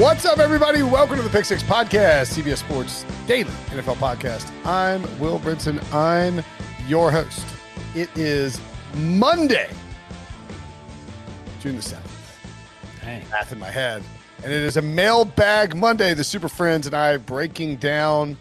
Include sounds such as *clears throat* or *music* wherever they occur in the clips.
What's up, everybody? Welcome to the Pick Six Podcast, CBS Sports Daily NFL Podcast. I'm Will Brinson. I'm your host. It is Monday, June the 7th. Dang. Math in my head. And it is a mailbag Monday. The Super Friends and I breaking down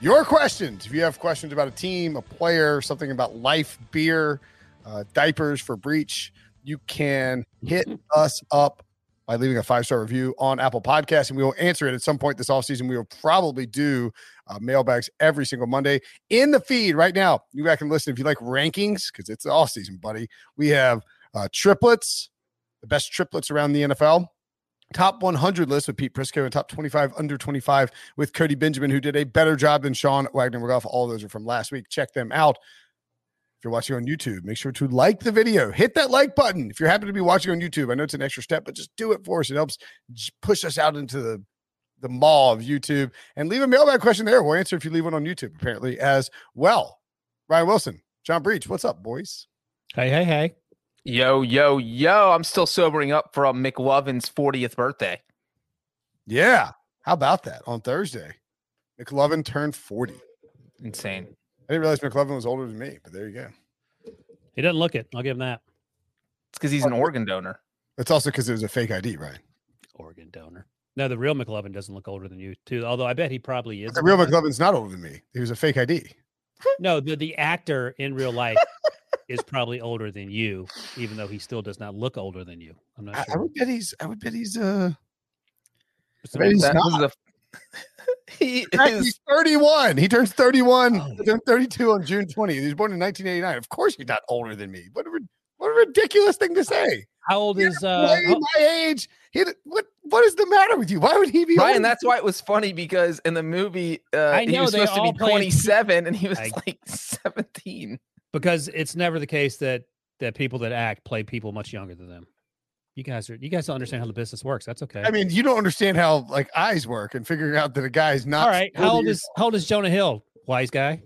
your questions. If you have questions about a team, a player, something about life, beer, uh, diapers for Breech, you can hit us up by leaving a five star review on Apple Podcasts, and we will answer it at some point this offseason. We will probably do uh, mailbags every single Monday in the feed right now. You back and listen if you like rankings because it's off season, buddy. We have uh, triplets, the best triplets around the NFL. Top 100 list with Pete Prisco and top 25 under 25 with Cody Benjamin, who did a better job than Sean Wagner. All those are from last week. Check them out. If you're watching on YouTube, make sure to like the video. Hit that like button. If you happen to be watching on YouTube, I know it's an extra step, but just do it for us. It helps push us out into the the mall of YouTube. And leave a mailbag question there. We'll answer if you leave one on YouTube, apparently, as well. Ryan Wilson, John Breech, what's up, boys? Hey, hey, hey. Yo, yo, yo. I'm still sobering up from uh, McLovin's 40th birthday. Yeah. How about that on Thursday? McLovin turned 40. Insane. I didn't realize McLovin was older than me, but there you go. He doesn't look it. I'll give him that. It's because he's an organ donor. It's also because it was a fake ID, right? Organ donor. No, the real McLovin doesn't look older than you, too. Although I bet he probably is. The real McLovin's not older than me. He was a fake ID. No, the, the actor in real life *laughs* is probably older than you, even though he still does not look older than you. I'm not I, I would bet he's. I would bet he's. Uh, I bet he's That not. Was *laughs* the he fact, is he's 31. He turns 31. Oh. He turned 32 on June 20th. He was born in 1989. Of course, he's not older than me. What a, what a ridiculous thing to say. how old You're is uh how- my age. He, what What is the matter with you? Why would he be? Ryan. That's why it was funny because in the movie, uh, I he know, was they supposed to all be play it- 27 and he was I- like 17. because it's never the case that that people that act play people much younger than them. You guys are you guys don't understand how the business works. That's okay. I mean, you don't understand how like eyes work and figuring out that a guy's not. All right. How old years- is how old is Jonah Hill? Wise guy.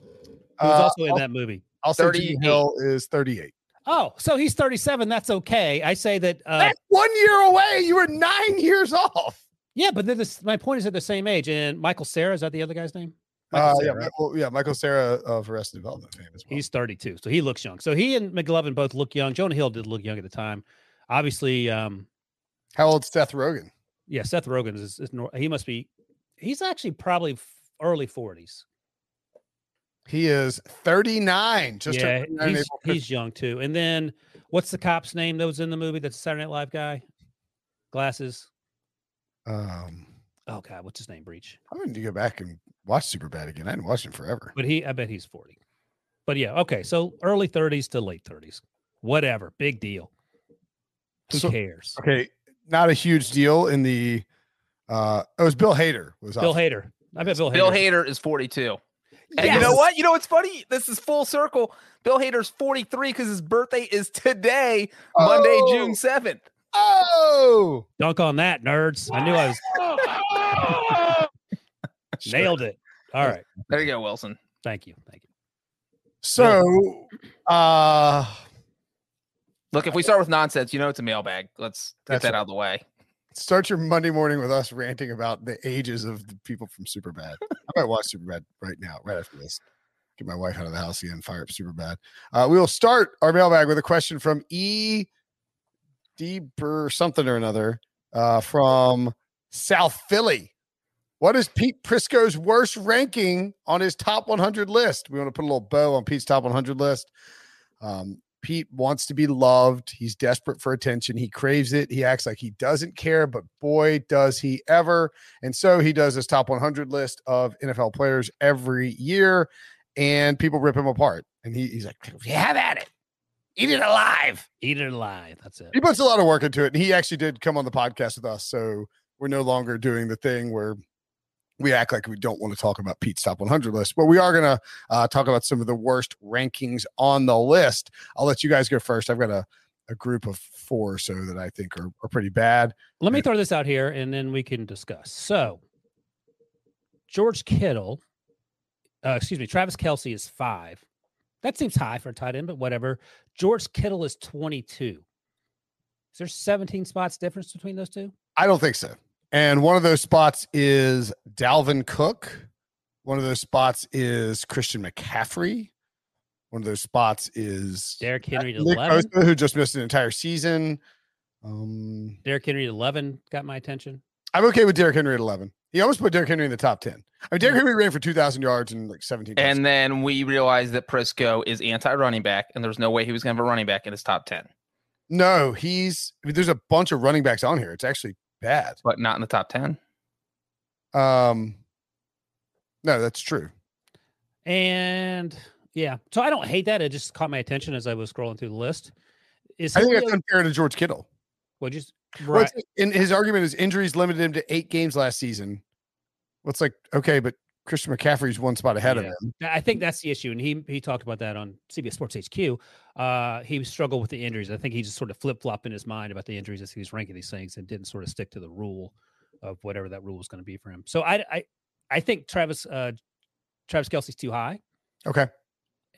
Who was Uh, also in I'll, that movie. I'll say Jimmy 38. Hill is 38. Oh, so he's 37. That's okay. I say that. Uh, That's one year away. You were nine years off. yeah, but they're the, s- my point is they're the same age. And Michael Cera is that the other guy's name? Uh, Cera, yeah, right? Mi- well, yeah, Michael Cera of Arrested Development fame as well. He's 32, so he looks young. So he and McLovin both look young. Jonah Hill did look young at the time. Obviously, um, How old's Seth Rogen? yeah, Seth Rogen is, is, he must be. He's actually probably early 40s. He is 39. Just yeah, 39 he's, he's young too. And then what's the cop's name that was in the movie? That's Saturday Night Live guy. Glasses. Um, Oh God, what's his name? Breech. I'm going to go back and watch Superbad again. I hadn't watched it forever. But he, I bet he's 40. But yeah, okay. So early 30s to late 30s. Whatever. Big deal. Who So- cares? Okay, not a huge deal in the. uh It was Bill Hader was Bill off. Hader. I bet Bill Hader. Bill Hader is 42. And you know what? You know what's funny? This is full circle. Bill Hader's 43 because his birthday is today, Monday, Oh! June 7th. Oh, Dunk on that, nerds. I knew I was *laughs* nailed it. All right. There you go, Wilson. Thank you. Thank you. So, uh Look, if we start with nonsense, you know it's a mailbag. Let's get That's that right. out of the way. start your Monday morning with us ranting about the ages of the people from Superbad. I might watch Superbad right now, right after this. Get my wife out of the house again, fire up Superbad. Uh, we will start our mailbag with a question from E. Deeper something or another uh, from South Philly. What is Pete Prisco's worst ranking on his top 100 list? We want to put a little bow on Pete's top 100 list. Um, Pete wants to be loved. He's desperate for attention. He craves it. He acts like he doesn't care, but boy, does he ever. And so he does his top 100 list of NFL players every year, and people rip him apart. And he, he's like, have at it. Eat it alive. Eat it alive. That's it. He puts a lot of work into it. And he actually did come on the podcast with us. So we're no longer doing the thing where we act like we don't want to talk about Pete's top 100 list, but we are going to uh, talk about some of the worst rankings on the list. I'll let you guys go first. I've got a, a group of four or so that I think are, are pretty bad. Let me throw this out here and then we can discuss. So, George Kittle, uh, excuse me, Travis Kelce is five. That seems high for a tight end, but whatever. George Kittle is 22. Is there 17 spots difference between those two? I don't think so. And one of those spots is Dalvin Cook. One of those spots is Christian McCaffrey. One of those spots is Derrick Henry to Nick 11. Bosa, who just missed an entire season. Um, Derrick Henry to 11 got my attention. I'm okay with Derrick Henry at 11. He almost put Derrick Henry in the top 10. I mean, Derrick Henry ran for 2,000 yards and like 17. touchdowns. And then we realized that Prisco is anti-running back, and there's no way he was going to have a running back in his top ten, no, he's. I mean, there's a bunch of running backs on here. It's actually bad. but not in the top ten. Um, no, that's true. And yeah, so I don't hate that. It just caught my attention as I was scrolling through the list. Is I think Julio, that's unfair to George Kittle. well, just right. it's- in his argument is injuries limited him to eight games last season. Well, it's like okay, but Christian McCaffrey's one spot ahead Yeah. of him. I think that's the issue, and he he talked about that on CBS Sports HQ. Uh, he struggled with the injuries. I think he just sort of flip flopped in his mind about the injuries as he was ranking these things, and didn't sort of stick to the rule of whatever that rule was going to be for him. So I I I think Travis uh, Travis Kelce's too high, Okay,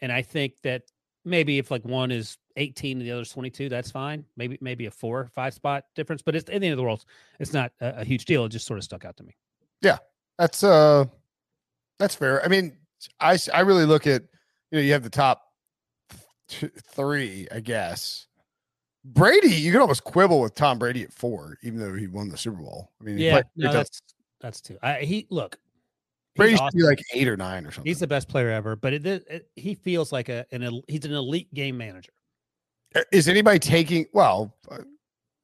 and I think that maybe if like one is 18 and the other's 22, that's fine. Maybe maybe a four or five spot difference, but it's at the end of the world, it's not a, a huge deal. It just sort of stuck out to me. Yeah. That's uh, that's fair. I mean, I, I really look at you know you have the top th- three, I guess. Brady, you can almost quibble with Tom Brady at four, even though he won the Super Bowl. I mean, Yeah, played- no, he does- that's that's too. I, he look. he's Brady should awesome. be like eight or nine or something. He's the best player ever, but it, it, he feels like a an he's an elite game manager. Uh, Is anybody taking? Well, uh,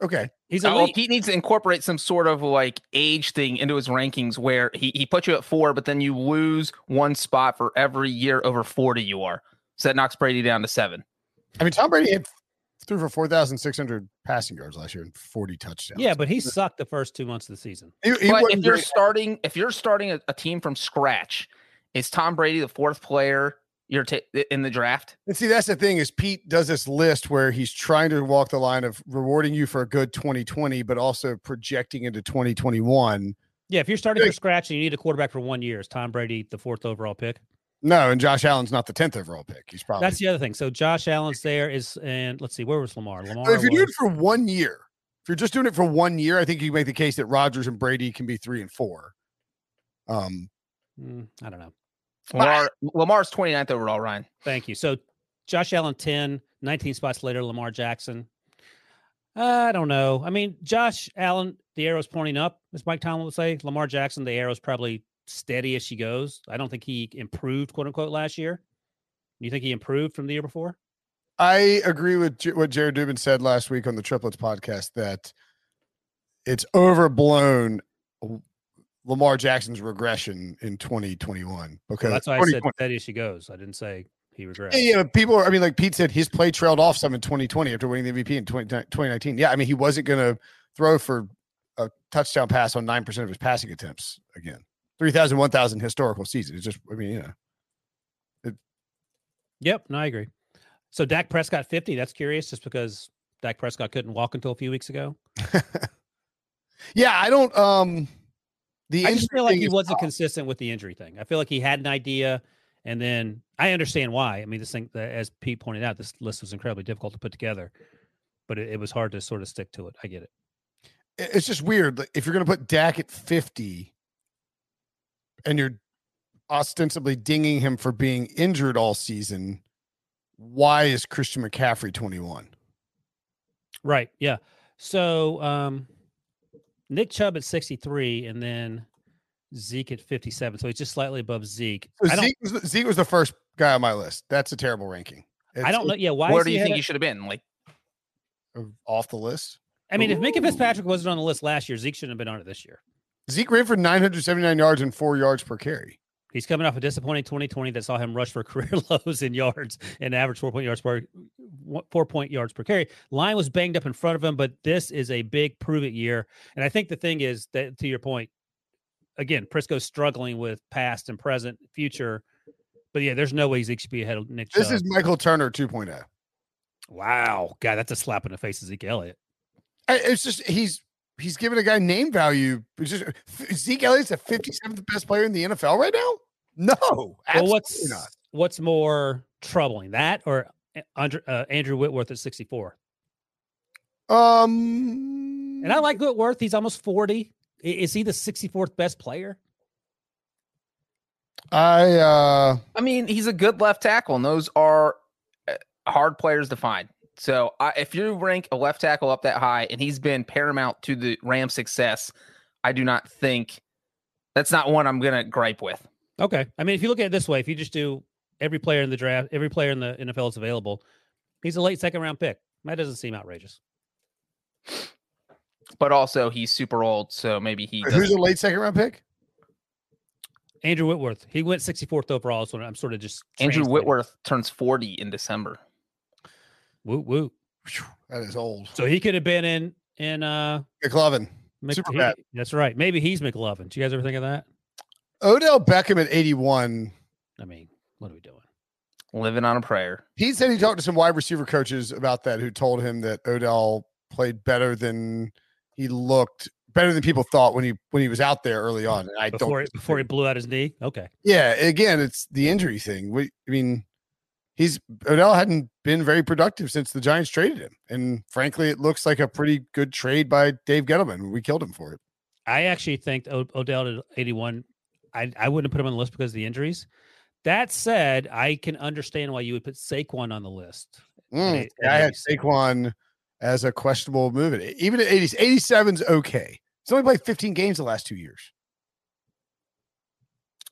okay. He's Uh, well, elite. Pete needs to incorporate some sort of like age thing into his rankings where he, he puts you at four, but then you lose one spot for every year over 40 you are. So that knocks Brady down to seven. I mean, Tom Brady had threw for four thousand six hundred passing yards last year and forty touchdowns. yeah, but he sucked the first two months of the season. he, he but if you're great. starting, if you're starting a, a team from scratch, is Tom Brady the fourth player you're ta- in the draft? And see, that's the thing is Pete does this list where he's trying to walk the line of rewarding you for a good 2020, but also projecting into 2021. Yeah, if you're starting from scratch and you need a quarterback for one year, is Tom Brady the fourth overall pick? No, and Josh Allen's not the 10th overall pick. He's probably. That's the other thing. So Josh Allen's there is, and let's see, where was Lamar? Lamar. But if you're doing it for one year, if you're just doing it for one year, I think you make the case that Rodgers and Brady can be three and four. Um, Mm, I don't know. Lamar, Lamar's 29th overall, Ryan. Thank you. So Josh Allen 10, 19 spots later, Lamar Jackson. I don't know. I mean, Josh Allen, the arrow's pointing up, as Mike Tomlin would say. Lamar Jackson, the arrow's probably steady as she goes. I don't think he improved, quote unquote, last year. You think he improved from the year before? I agree with J- what Jared Dubin said last week on the Triplets podcast that it's overblown Lamar Jackson's regression in 2021 because Well, that's why I said steady as she goes. I didn't say he regressed. Yeah, yeah, people are, I mean, like Pete said, his play trailed off some in 2020 after winning the MVP in 20, 2019. Yeah, I mean, he wasn't going to throw for a touchdown pass on 9% of his passing attempts again. 3,000, 1,000 historical season. It's just, I mean, you know, Yep, no, I agree. So Dak Prescott 50, that's curious just because Dak Prescott couldn't walk until a few weeks ago. *laughs* yeah, I don't, um, the I just feel like he wasn't tough. consistent with the injury thing. I feel like he had an idea, and then I understand why. I mean, this thing, as Pete pointed out, this list was incredibly difficult to put together, but it, it was hard to sort of stick to it. I get it. it- it's just weird. If you're going to put Dak at 50 and you're ostensibly dinging him for being injured all season, why is Christian McCaffrey 21? Right. Yeah. So, um, Nick Chubb at 63, and then Zeke at 57. So he's just slightly above Zeke. So I don't, Zeke, was, the- Zeke was the first guy on my list. That's a terrible ranking. I don't know. Yeah, why? Where is do you think of- he should have been? Like, off the list. I mean, if Minkah Fitzpatrick wasn't on the list last year, Zeke shouldn't have been on it this year. Zeke ran for 979 yards and four yards per carry. He's coming off a disappointing 2020 that saw him rush for *laughs* career lows in yards and average four point yards per four point yards per carry. Line was banged up in front of him, but this is a big prove it year. And I think the thing is that to your point, again, Prisco's struggling with past and present, future. But yeah, there's no way Zeke should be ahead of Nick. This Chubb. is Michael Turner oh. 2.0. wow, God, that's a slap in the face of Zeke Elliott. I- It's just he's he's giving a guy name value. It's just Zeke Elliott's the 57th best player in the NFL right now. No, Well, absolutely what's not. what's more troubling, that or A- Andre, uh, Andrew Whitworth at 64? Um, And I like Whitworth. He's almost 40. Is he the 64th best player? I uh I mean, he's a good left tackle, and those are uh, hard players to find. So I, if you rank a left tackle up that high, and he's been paramount to the Rams' success, I do not think that's not one I'm gonna gripe with. Okay. I mean, if you look at it this way, if you just do every player in the draft, every player in the NFL is available, he's a late second round pick. That doesn't seem outrageous. But also, he's super old, so maybe he. who's a late second round pick? Andrew Whitworth, he went 64th overall. So I'm sort of just Andrew. Whitworth turns 40 in December. Woo woo. That is old. So he could have been in in uh McLovin. Mc- Super he- That's right. Maybe he's McLovin. Do you guys ever think of that? Odell Beckham at 81. I mean, what are we doing? Living on a prayer. He said he talked to some wide receiver coaches about that who told him that Odell played better than he looked, better than people thought when he when he was out there early on. And I Before don't before he blew out his knee? Okay. Yeah, again, it's the injury thing. We, I mean, he's Odell hadn't been very productive since the Giants traded him, and frankly, it looks like a pretty good trade by Dave Gettleman. We killed him for it. I actually think o- Odell at 81, I, I wouldn't put him on the list because of the injuries. That said, I can understand why you would put Saquon on the list. Mm, eight- yeah, I at had Saquon as a questionable move. At, even at 80, 87's okay. He's only played 15 games the last two years.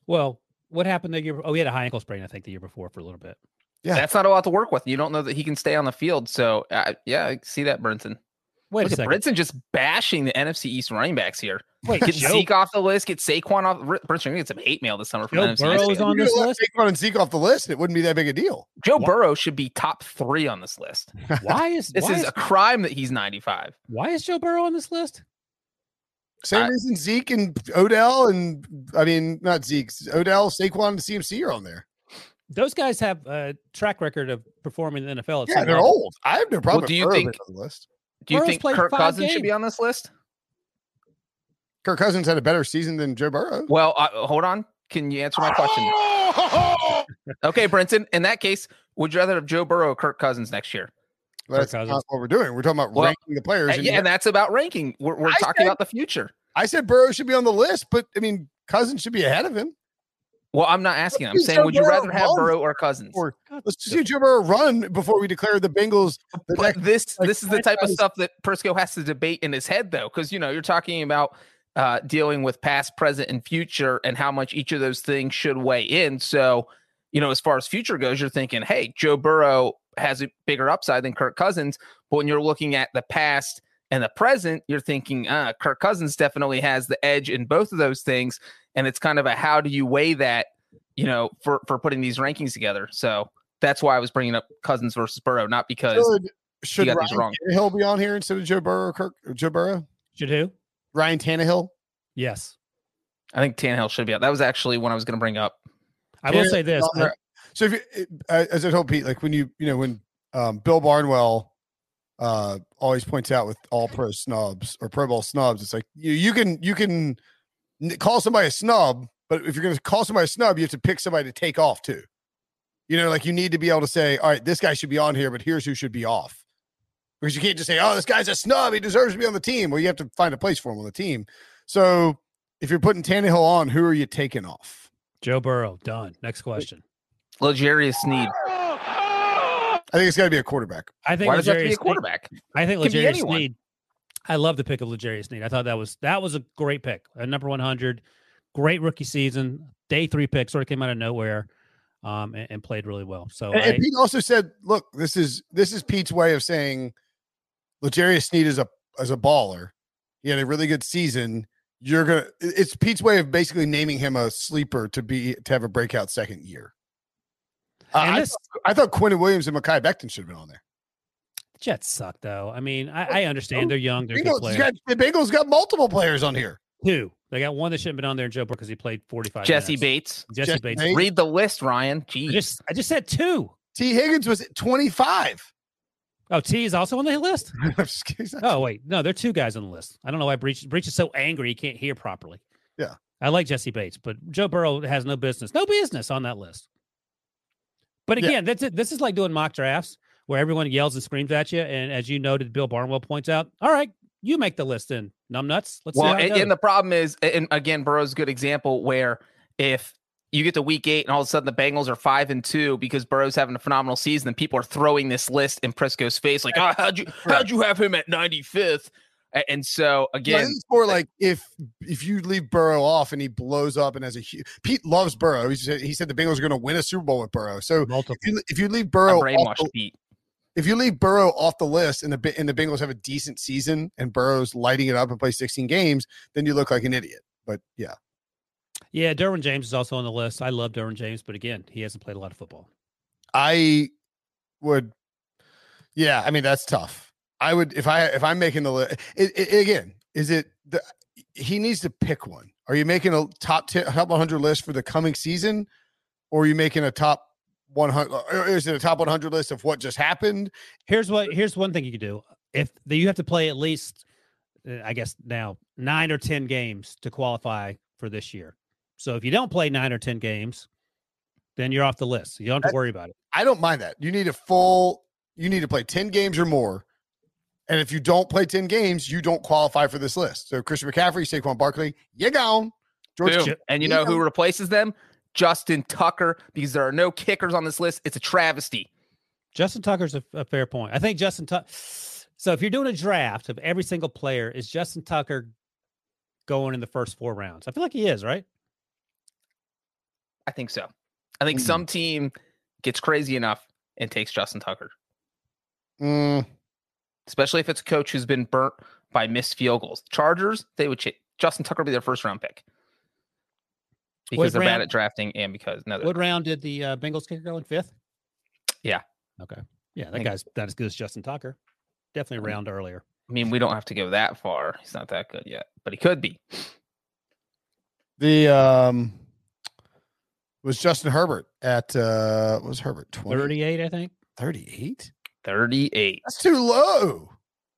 Well, what happened the year? Oh, he had a high ankle sprain, I think, the year before for a little bit. Yeah. That's not a lot to work with. You don't know that he can stay on the field. So, uh, yeah, I see that, Brinson. Wait Look a second. Brinson just bashing the NFC East running backs here. Wait, Get Joe, Zeke off the list. Get Saquon off. Br- Brinson, you're gonna get some hate mail this summer from Joe NFC Burrow East. is on this list? Saquon and Zeke off the list. It wouldn't be that big a deal. Joe Wha- Burrow should be top three on this list. *laughs* why is This why is is, a crime that he's 95. why is Joe Burrow on this list? Same I- reason Zeke and Odell and I mean not Zeke, Odell, Saquon, and CMC are on there. Those guys have a track record of performing in the NFL. Yeah, they're level. old. I have no problem. do you Burrow think- being on the list? Do you Burrow's think Kirk five Cousins should be on this list? Kirk Cousins had a better season than Joe Burrow. Well, uh, hold on. Can you answer my question? Okay, Brinson. In that case, would you rather have Joe Burrow or Kirk Cousins next year? That's Cousins. not what we're doing. We're talking about Well, ranking the players. Uh, and yeah, and that's about ranking. We're, we're talking said- about the future. I said Burrow should be on the list, but I mean Cousins should be ahead of him. Well, I'm not asking. I'm saying, Joe would you Burrow rather have run Burrow or Cousins? Or let's just see Joe Burrow run before we declare the Bengals the But next. this like, this is the type of stuff that Prisco has to debate in his head, though, because you know you're talking about uh, dealing with past, present, and future, and how much each of those things should weigh in. So, you know, as far as future goes, you're thinking, hey, Joe Burrow has a bigger upside than Kirk Cousins. But when you're looking at the past and the present, you're thinking, uh, Kirk Cousins definitely has the edge in both of those things. And it's kind of a how do you weigh that, you know, for for putting these rankings together. So that's why I was bringing up Cousins versus Burrow, not because Should, should got these Ryan wrong. Tannehill be on here instead of Joe Burrow? Or Kirk Joe Burrow, Should who? Ryan Tannehill. Yes. I think Tannehill should be out. That was actually one I was going to bring up. I will say this. on. So if you, uh, as I told Pete, like when you you know when um, Bill Barnwell uh, always points out with all pro snubs or Pro Bowl snubs, it's like you you can you can call somebody a snub, but if you're going to call somebody a snub, you have to pick somebody to take off too. You know, like you need to be able to say, all right, this guy should be on here, but here's who should be off. Because you can't just say, oh, this guy's a snub. He deserves to be on the team. Well, you have to find a place for him on the team. So if you're putting Tannehill on, who are you taking off? Joe Burrow, done. Next question. L'Jarius Sneed. I think it's got to be a quarterback. I think Why does it have to be a quarterback? Sneed- I think Can be L'Jarius. Sneed. I love the pick of L'Jarius Sneed. I thought that was that was a great pick. A number one hundred, great rookie season. Day three pick sort of came out of nowhere, um, and, and played really well. So And, I, and Pete also said, "Look, this is this is Pete's way of saying, L'Jarius Sneed is a as a baller. He had a really good season. You're gonna. It's Pete's way of basically naming him a sleeper to be to have a breakout second year. Uh, and I, this thought, I thought Quinnen Williams and Mekhi Becton should have been on there. Jets suck though. I mean, I, I understand they're young, they're good Bengals players. got, the Bengals got multiple players on here. Two, they got one that shouldn't have been on there, in Joe Burke, because he played forty five. Jessie Bates. Jessie Jessie Bates. Bates. Read the list, Ryan. I Jeez. just I just said two. Tee Higgins was 25. Oh, T is also on the list. *laughs* I'm just kidding. He's not- Oh wait, no, there are two guys on the list. I don't know why Breech Breech is so angry he can't hear properly. Yeah. I like Jessie Bates, but Joe Burrow has no business, no business on that list. But Yeah. again, that's it. This is like doing mock drafts where everyone yells and screams at you, and as you noted, Bill Barnwell points out, "All right, you make the list then, numbnuts. Let's Well, see." And, and the problem is, and again, Burrow's a good example where if you get to week eight and all of a sudden the Bengals are five and two because Burrow's having a phenomenal season, and people are throwing this list in Prisco's face, like, oh, how'd you how'd you have him at 95th? A- And so again, this is more eh like if if you leave Burrow off and he blows up and has a huge Pete loves Burrow. He said he said the Bengals are going to win a Super Bowl with Burrow. So if you, if you leave Burrow off the, Pete. if you leave Burrow off the list and the Bi- and the Bengals have a decent season and Burrow's lighting it up and play 16 games, then you look like an idiot. But yeah, Yeah, Derwin James is also on the list. I love Derwin James, but again, he hasn't played a lot of football. I would. Yeah, I mean that's tough. I would if I if I'm making the list again. Is it the he needs to pick one? Are you making a top 10, top 100 list for the coming season, or are you making a top 100? Or is it a top 100 list of what just happened? Here's what. Here's one thing you could do. If the, you have to play at least, uh, I guess now nine or ten games to qualify for this year. So if you don't play nine or ten games, then you're off the list. You don't have to worry about it. I don't mind that. You need a full. You need to play 10 games or more. And if you don't play 10 games, you don't qualify for this list. So Christian McCaffrey, Saquon Barkley, you gone. George Boom. And you you know who replaces them? Justin Tucker, because there are no kickers on this list. It's a travesty. Justin Tucker's a, a fair point. I think Justin Tucker. So if you're doing a draft of every single player, is Justin Tucker going in the first four rounds? I feel like he is, right? I think so. I think Mm. some team gets crazy enough and takes Justin Tucker, Mm, especially if it's a coach who's been burnt by missed field goals. Chargers, they would ch- Justin Tucker would be their first round pick because What they're bad at drafting and because no, they're What round did the uh, Bengals kicker go in fifth? Yeah. Okay. Yeah, that guy's not as good as Justin Tucker. Definitely a Mm. round earlier. I mean, we don't have to go that far. He's not that good yet, but he could be. the um was Justin Herbert at uh was Herbert 20, 38, I think. 38? 38. That's too low.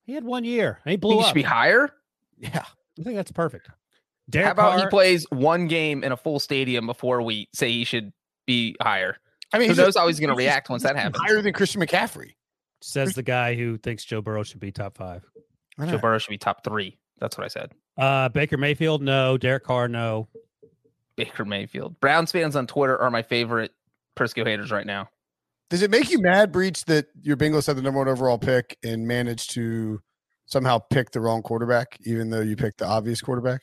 He had one year. and He blew he up. should be higher. Yeah. I think that's perfect. Derek How about he plays one game in a full stadium before we say he should be higher? I mean, Who knows just- how he's going to he's react once he's that happens? Higher than Christian McCaffrey. says the guy who thinks Joe Burrow should be top five. I Joe. Burrow should be top three. That's what I said. Uh, Baker Mayfield, no. Derek Carr, no. Baker Mayfield. Browns fans on Twitter are my favorite Prisco haters right now. Does it make you mad, Breech, that your Bengals had the number one overall pick and managed to somehow pick the wrong quarterback, even though you picked the obvious quarterback?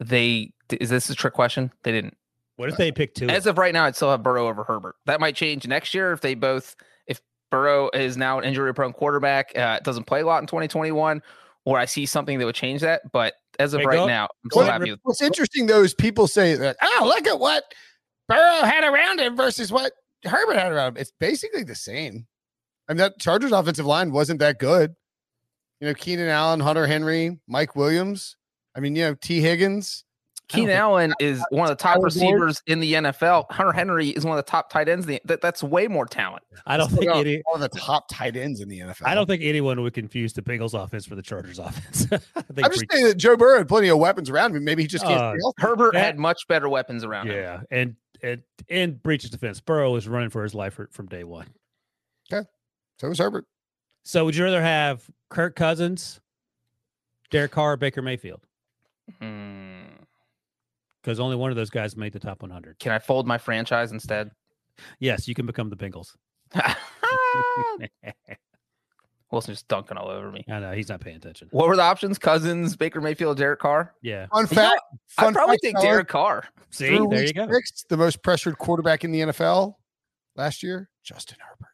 They is this a trick question? They didn't. What if they pick two? As of right now, I'd still have Burrow over Herbert. That might change next year if they both if Burrow is now an injury prone quarterback, uh, doesn't play a lot in 2021, or I see something that would change that. But as of Hey, right go- now, I'm still Well, happy with What's interesting though is people say that, oh, look at what Burrow had around him versus what Herbert had around him. It's basically the same. I mean, that Chargers offensive line wasn't that good. You know, Keenan Allen, Hunter Henry, Mike Williams. I mean, you know, Tee Higgins. Keenan Allen is one of the top Tyler Boyd. receivers in the NFL. Hunter Henry is one of the top tight ends. the- That, that's way more talent. I don't think any. one of the top tight ends in the NFL. I don't think anyone would confuse the Bengals offense for the Chargers *laughs* offense. I think I'm just saying that Joe Burrow had plenty of weapons around him. Maybe he just can't Uh. Herbert That- had much better weapons around him. yeah, and and in Breech's defense, Burrow was running for his life from day one. Okay. So was Herbert. So would you rather have Kirk Cousins, Derek Carr, or Baker Mayfield? Hmm. Because only one of those guys made the top 100. Can I fold my franchise instead? Yes, you can become the Bengals. *laughs* *laughs* Wilson just dunking all over me. I know he's not paying attention. What were the options? Cousins, Baker Mayfield, Derek Carr. Yeah. Fun You know fact. I'd probably fact, take Derek Carr. See, through there you go. six, the most pressured quarterback in the NFL last year, Justin Herbert.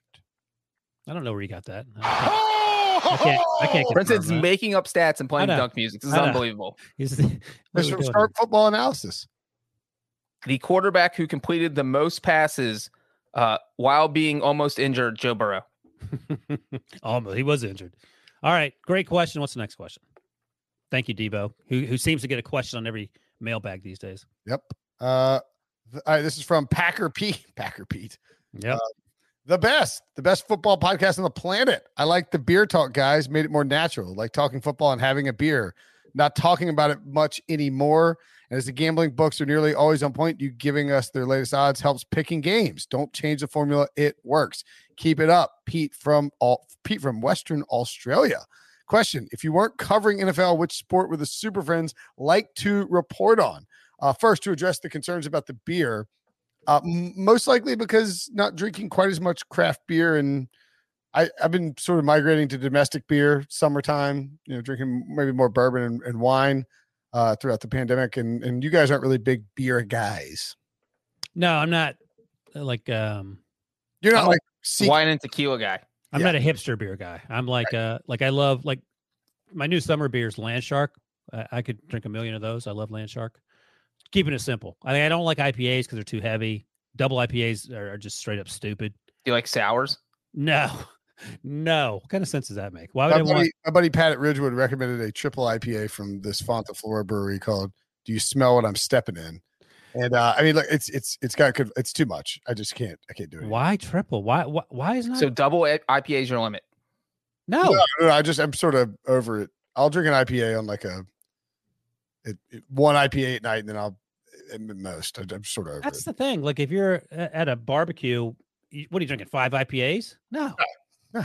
I don't know where you got that. I can't- I can't. I can't. For instance, making up stats and playing dunk music. This is unbelievable. *laughs* He's- what This from doing Start Football Analysis. The quarterback who completed the most passes uh, while being almost injured, Joe Burrow. *laughs* Almost. He was injured. All right. Great question. What's the next question? Thank you, Debo, who who seems to get a question on every mailbag these days. Yep. Uh, th- all right, this is from Packer Pete. *laughs* Packer Pete. Yep. The best, the best football podcast on the planet. I like the beer talk, guys. Made it more natural, like talking football and having a beer, not talking about it much anymore. And as the gambling books are nearly always on point, you giving us their latest odds helps picking games. Don't change the formula; it works. Keep it up, Pete from all Pete from Western Australia. Question: If you weren't covering NFL, which sport would the Super Friends like to report on? Uh, first, to address the concerns about the beer, uh, m- most likely because not drinking quite as much craft beer, and I, I've been sort of migrating to domestic beer, summertime. You know, drinking maybe more bourbon and, and wine uh, throughout the pandemic, and and you guys aren't really big beer guys. No, I'm not. uh, Like, um, You're not like seek- Wine and tequila guy. I'm Yeah. not a hipster beer guy. I'm like, uh, like I love like my new summer beer is Land Shark. I, I could drink a million of those. I love Land Shark. Keeping it simple. I mean, I don't like IPAs because they're too heavy. Double IPAs are, are just straight up stupid. Do you like sours? No, no. What kind of sense does that make? Why would my I want? buddy, my buddy Pat at Ridgewood recommended a triple IPA from this Fonta Flora brewery called "Do You Smell What I'm Stepping In?" And uh, I mean, look, it's it's it's got good. It's too much. I just can't. I can't do it. Why triple? Why? Why, why is not? So double I- IPA is your limit. no. No, no, I just I'm sort of over it. I'll drink an IPA on like a it, it- one IPA at night, and then I'll at most. I, I'm sort of over That's it. the thing. Like if you're at a barbecue, what are you drinking? Five IPAs? No. no.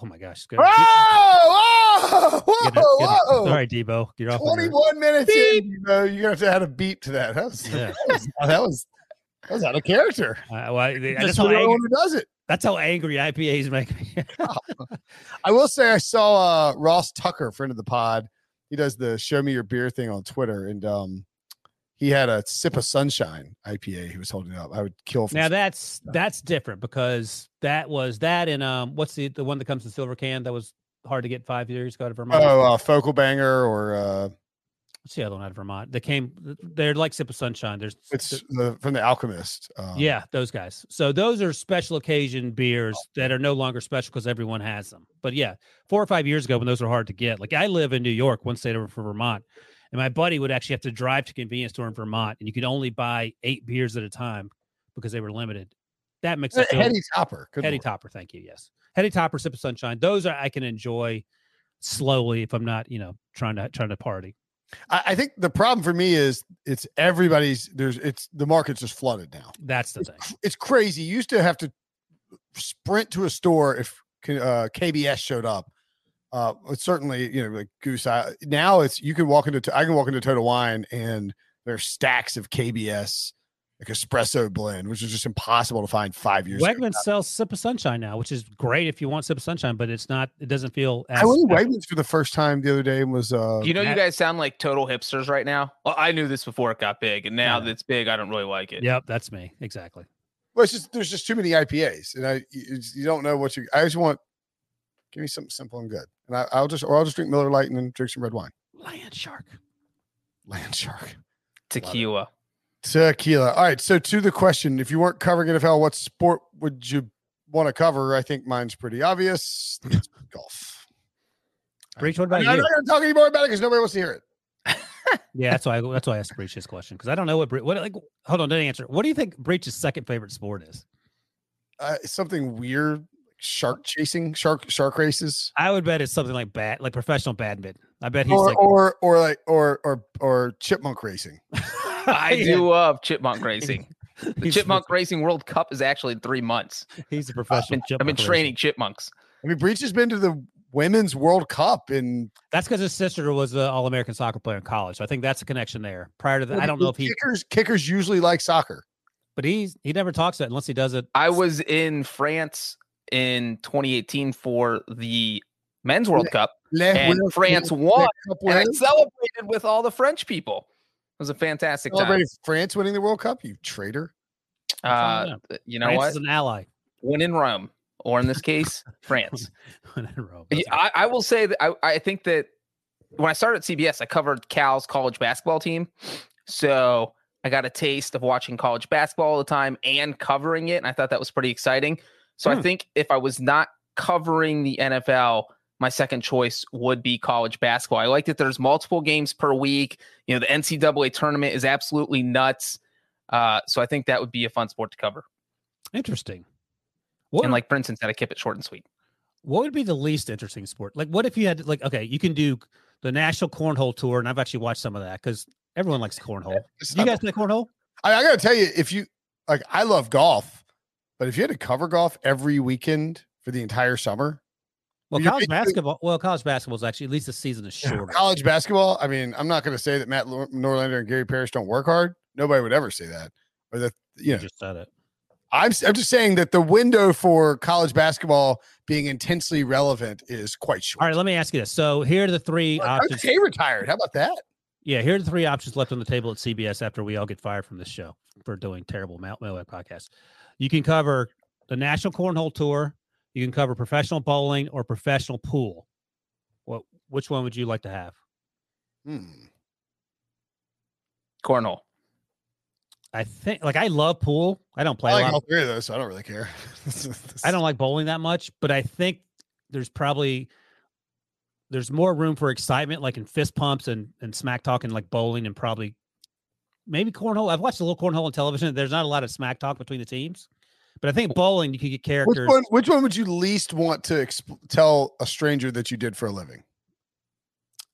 Oh my gosh. Good. Whoa! Whoa! Get it- Whoa! get it. whoa. Sorry, Debo. You're off. 21 minutes in, you know, you're gonna have to add a beat to that. That was Yeah. that was that was, that was out of character. Uh, well, I- that's, That's how angry, one who does it. that's how angry IPAs make me. *laughs* I will say I saw uh, Ross Tucker, friend of the pod. He does the show me your beer thing on Twitter, and um, he had a sip of sunshine IPA he was holding up. I would kill for now some- that's that's different because that was that and um what's the the one that comes in silver can that was hard to get five years ago of Vermont. oh uh, focal banger or uh, What's the other one out of Vermont? They came. They're like sip of sunshine. There's it's the, from the Alchemist. Um, Yeah, those guys. So those are special occasion beers that are no longer special because everyone has them. But yeah, four or five years ago when those were hard to get, like I live in New York, one state over from Vermont, and my buddy would actually have to drive to convenience store in Vermont, and you could only buy eight beers at a time because they were limited. That makes it feel Heady Topper. Good Heady. Topper. Thank you. Yes, Heady Topper, sip of sunshine. Those are I can enjoy slowly if I'm not, you know, trying to trying to party. I, I think the problem for me is it's everybody's. There's it's the market's just flooded now. That's the thing. It's crazy. You used to have to sprint to a store if uh, KBS showed up. Uh, it's certainly you know like Goose. I, now it's you can walk into I can walk into Total Wine and there's stacks of KBS like espresso blend, which is just impossible to find five years. ago. Wegmans sells sip of sunshine now, which is great if you want sip of sunshine, but it's not. It doesn't feel. As, I went to Wegmans for the first time the other day and was uh you know, you guys sound like total hipsters right now. Well, I knew this before it got big, and now Yeah. that it's big, I don't really like it. Yep, that's me exactly. well, it's just there's just too many IPAs and I you, don't know what you. I just want give me something simple and good, and I, I'll just or I'll just drink Miller Lite and then drink some red wine. Land shark. Land Shark. Tequila. Tequila. All right. So to the question, if you weren't covering NFL, what sport would you want to cover? I think mine's pretty obvious. It's golf. Breech, what about I'm you? not going to talk anymore about it because nobody wants to hear it. *laughs* Yeah, that's why. I, that's why I asked Breech this question because I don't know what what like. Hold on, didn't answer. What do you think Breech's second favorite sport is? Uh, something weird, shark chasing, shark shark races, I would bet it's something like bat, like professional badminton. I bet he's or, like. or or like or or or chipmunk racing. *laughs* I *laughs* Yeah, do love chipmunk racing. The he's- Chipmunk *laughs* Racing World Cup is actually in three months. He's a uh, I've professional. been, I've been chipmunk racer. training chipmunks. I mean, Breech has been to the Women's World Cup and That's because his sister was an All American soccer player in college. So I think that's a connection there. Prior to that, I don't know if he, kickers kickers usually like soccer. but he's he never talks that unless he does it. I was in France in 2018 for the men's World Le- Cup, Le- and Le- France Le- won, Cup and I celebrated with all the French people. It was a fantastic time. France winning the World Cup, you traitor. Uh, you know France what? is an ally. When in Rome, or in this case, *laughs* France. When in Rome. I, I will say that I, I think that when I started at CBS, I covered Cal's college basketball team. So I got a taste of watching college basketball all the time and covering it. And I thought that was pretty exciting. So Hmm. I think if I was not covering the NFL, my second choice would be college basketball. I like that there's multiple games per week. You know, the NCAA tournament is absolutely nuts. Uh, so I think that would be a fun sport to cover. Interesting. What, And like, for instance, that I keep it short and sweet. what would be the least interesting sport? Like, what if you had like, okay, you can do the National Cornhole Tour, and I've actually watched some of that because everyone likes cornhole. It's You guys play cornhole? I, I got to tell you, if you like, I love golf, but if you had to cover golf every weekend for the entire summer, Well, You're college basically- basketball. Well, college basketball is actually at least the season is shorter. college basketball, I mean, I'm not going to say that Matt Norlander and Gary Parrish don't work hard. Nobody would ever say that. Or that, you You know, just said it. I'm, s- I'm just saying that the window for college basketball being intensely relevant is quite short. All right, let me ask you this. So here are the three Well, options. K retired. How about that? Yeah, here are the three options left on the table at CBS after we all get fired from this show for doing terrible mail- mailbag podcasts. You can cover the National Cornhole Tour. You can cover professional bowling or professional pool. What? Which one would you like to have? Hmm. Cornhole. I think, like, I love pool. I don't play I a like lot. all three of those, so I don't really care. *laughs* I don't like bowling that much, but I think there's probably there's more room for excitement, like in fist pumps and and smack talking, like bowling and probably maybe cornhole. I've watched a little cornhole on television. There's not a lot of smack talk between the teams, but I think bowling you could get Which characters. one, which one would you least want to exp- tell a stranger that you did for a living?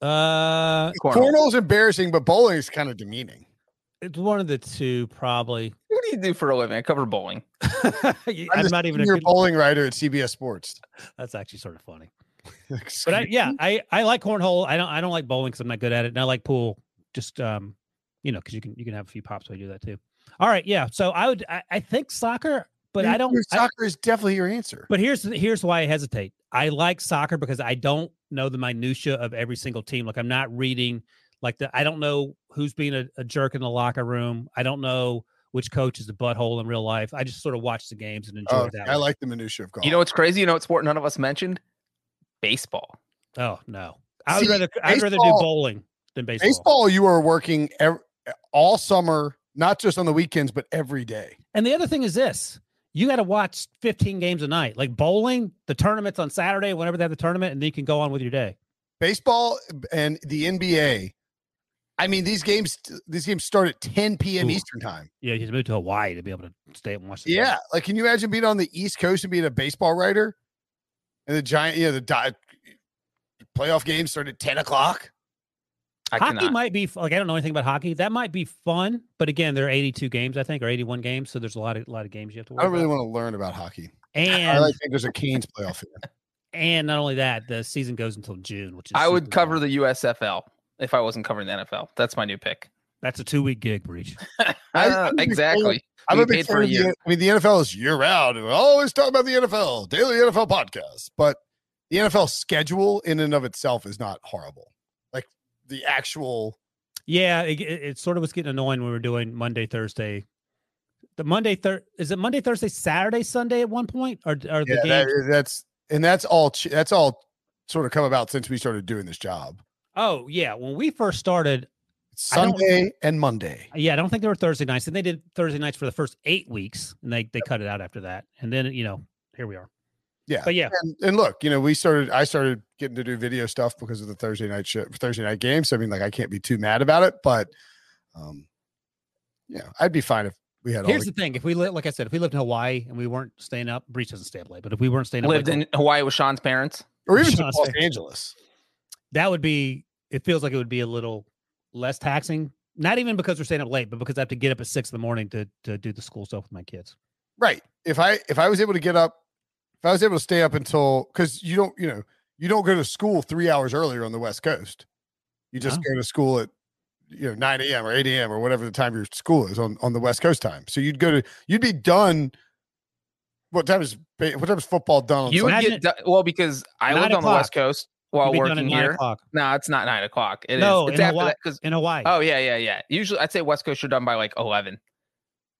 Uh, Cornhole. Cornhole is embarrassing, but bowling is kind of demeaning. it's one of the two probably. What do you do for a living? I cover bowling. *laughs* I'm, I'm, not even. A senior good, bowling writer at CBS Sports. that's actually sort of funny. But I, yeah, I I like cornhole. I don't I don't like bowling because I'm not good at it, and I like pool. Just um, you know, because you can you can have a few pops while you do that too. All right, yeah. So I would I, I think soccer, but I don't. I- Soccer is definitely your answer. but here's here's why I hesitate. I like soccer because I don't know the minutia of every single team. Like I'm not reading like the I don't know who's being a, a jerk in the locker room. I don't know which coach is a butthole in real life. I just sort of watch the games and enjoy Oh, that. I way. like the minutia of golf. You know what's crazy? You know what sport none of us mentioned? Baseball. Oh no, I would See, rather I'd rather do bowling than baseball. baseball, you are working ev- all summer, not just on the weekends, but every day. And the other thing is this: you got to watch 15 games a night. Like bowling, the tournament's on Saturday, whenever they have the tournament, and then you can go on with your day. Baseball and the NBA. I mean, these games these games start at 10 p.m. Ooh. Eastern time. Yeah, you have to move to Hawaii to be able to stay and watch. The game. Yeah, like can you imagine being on the East Coast and being a baseball writer? And the giant, you know, the di- playoff games start at 10 o'clock. I hockey cannot. might be like I don't know anything about hockey. That might be fun, but again, there are 82 games, I think, or 81 games, so there's a lot of lot of games you have to. Watch. I don't really about. want to learn about hockey. And I like think there's a Canes playoff here. *laughs* *laughs* and not only that, the season goes until June, which is I would cover long. the USFL if I wasn't covering the NFL. That's my new pick. That's a two week gig, Breech. *laughs* Uh, I'm a big fan- exactly. I'm We a big paid fan for a of the, year. I mean, the NFL is year round. and We always talk about the NFL, daily NFL podcast, but the NFL schedule in and of itself is not horrible. The actual, Yeah, it, it, sort of was getting annoying when we were doing Monday, Thursday. The Monday, thir- is it Monday, Thursday, Saturday, Sunday at one point, or are the yeah, that- games? that's and that's all. That's all sort of come about since we started doing this job. Oh yeah, when we first started, Sunday and Monday. yeah, I don't think they were Thursday nights, and they did Thursday nights for the first eight weeks, and they they cut it out after that, and then you know here we are. Yeah, But yeah, and, and look, you know, we started. I started getting to do video stuff because of the Thursday night show, Thursday night games. So I mean, like, I can't be too mad about it. But, um, yeah, I'd be fine if we had all. here's The, the thing: if we lived, like I said, if we lived in Hawaii and we weren't staying up, Breech doesn't stay up late, but if we weren't staying up, Lived late, in Hawaii with Sean's parents. or even Sean just Los Spain. Angeles. that would be. It feels like it would be a little less taxing. Not even because we're staying up late, but because I have to get up at six in the morning to to do the school stuff with my kids. Right. If I if I was able to get up, if I was able to stay up until because you don't you know you don't go to school three hours earlier on the West Coast. You just No. go to school at you know 9 a.m. or 8 a.m. or whatever the time your school is on on the West Coast time. So you'd go to you'd be done what time is what time is football done? You would get do- well because I Nine lived on the. West Coast while be working here. o'clock No, it's not nine o'clock. It is. No, It's in after Hawaii. that because in Hawaii. oh yeah, yeah, yeah. Usually I'd say West Coast you're done by like eleven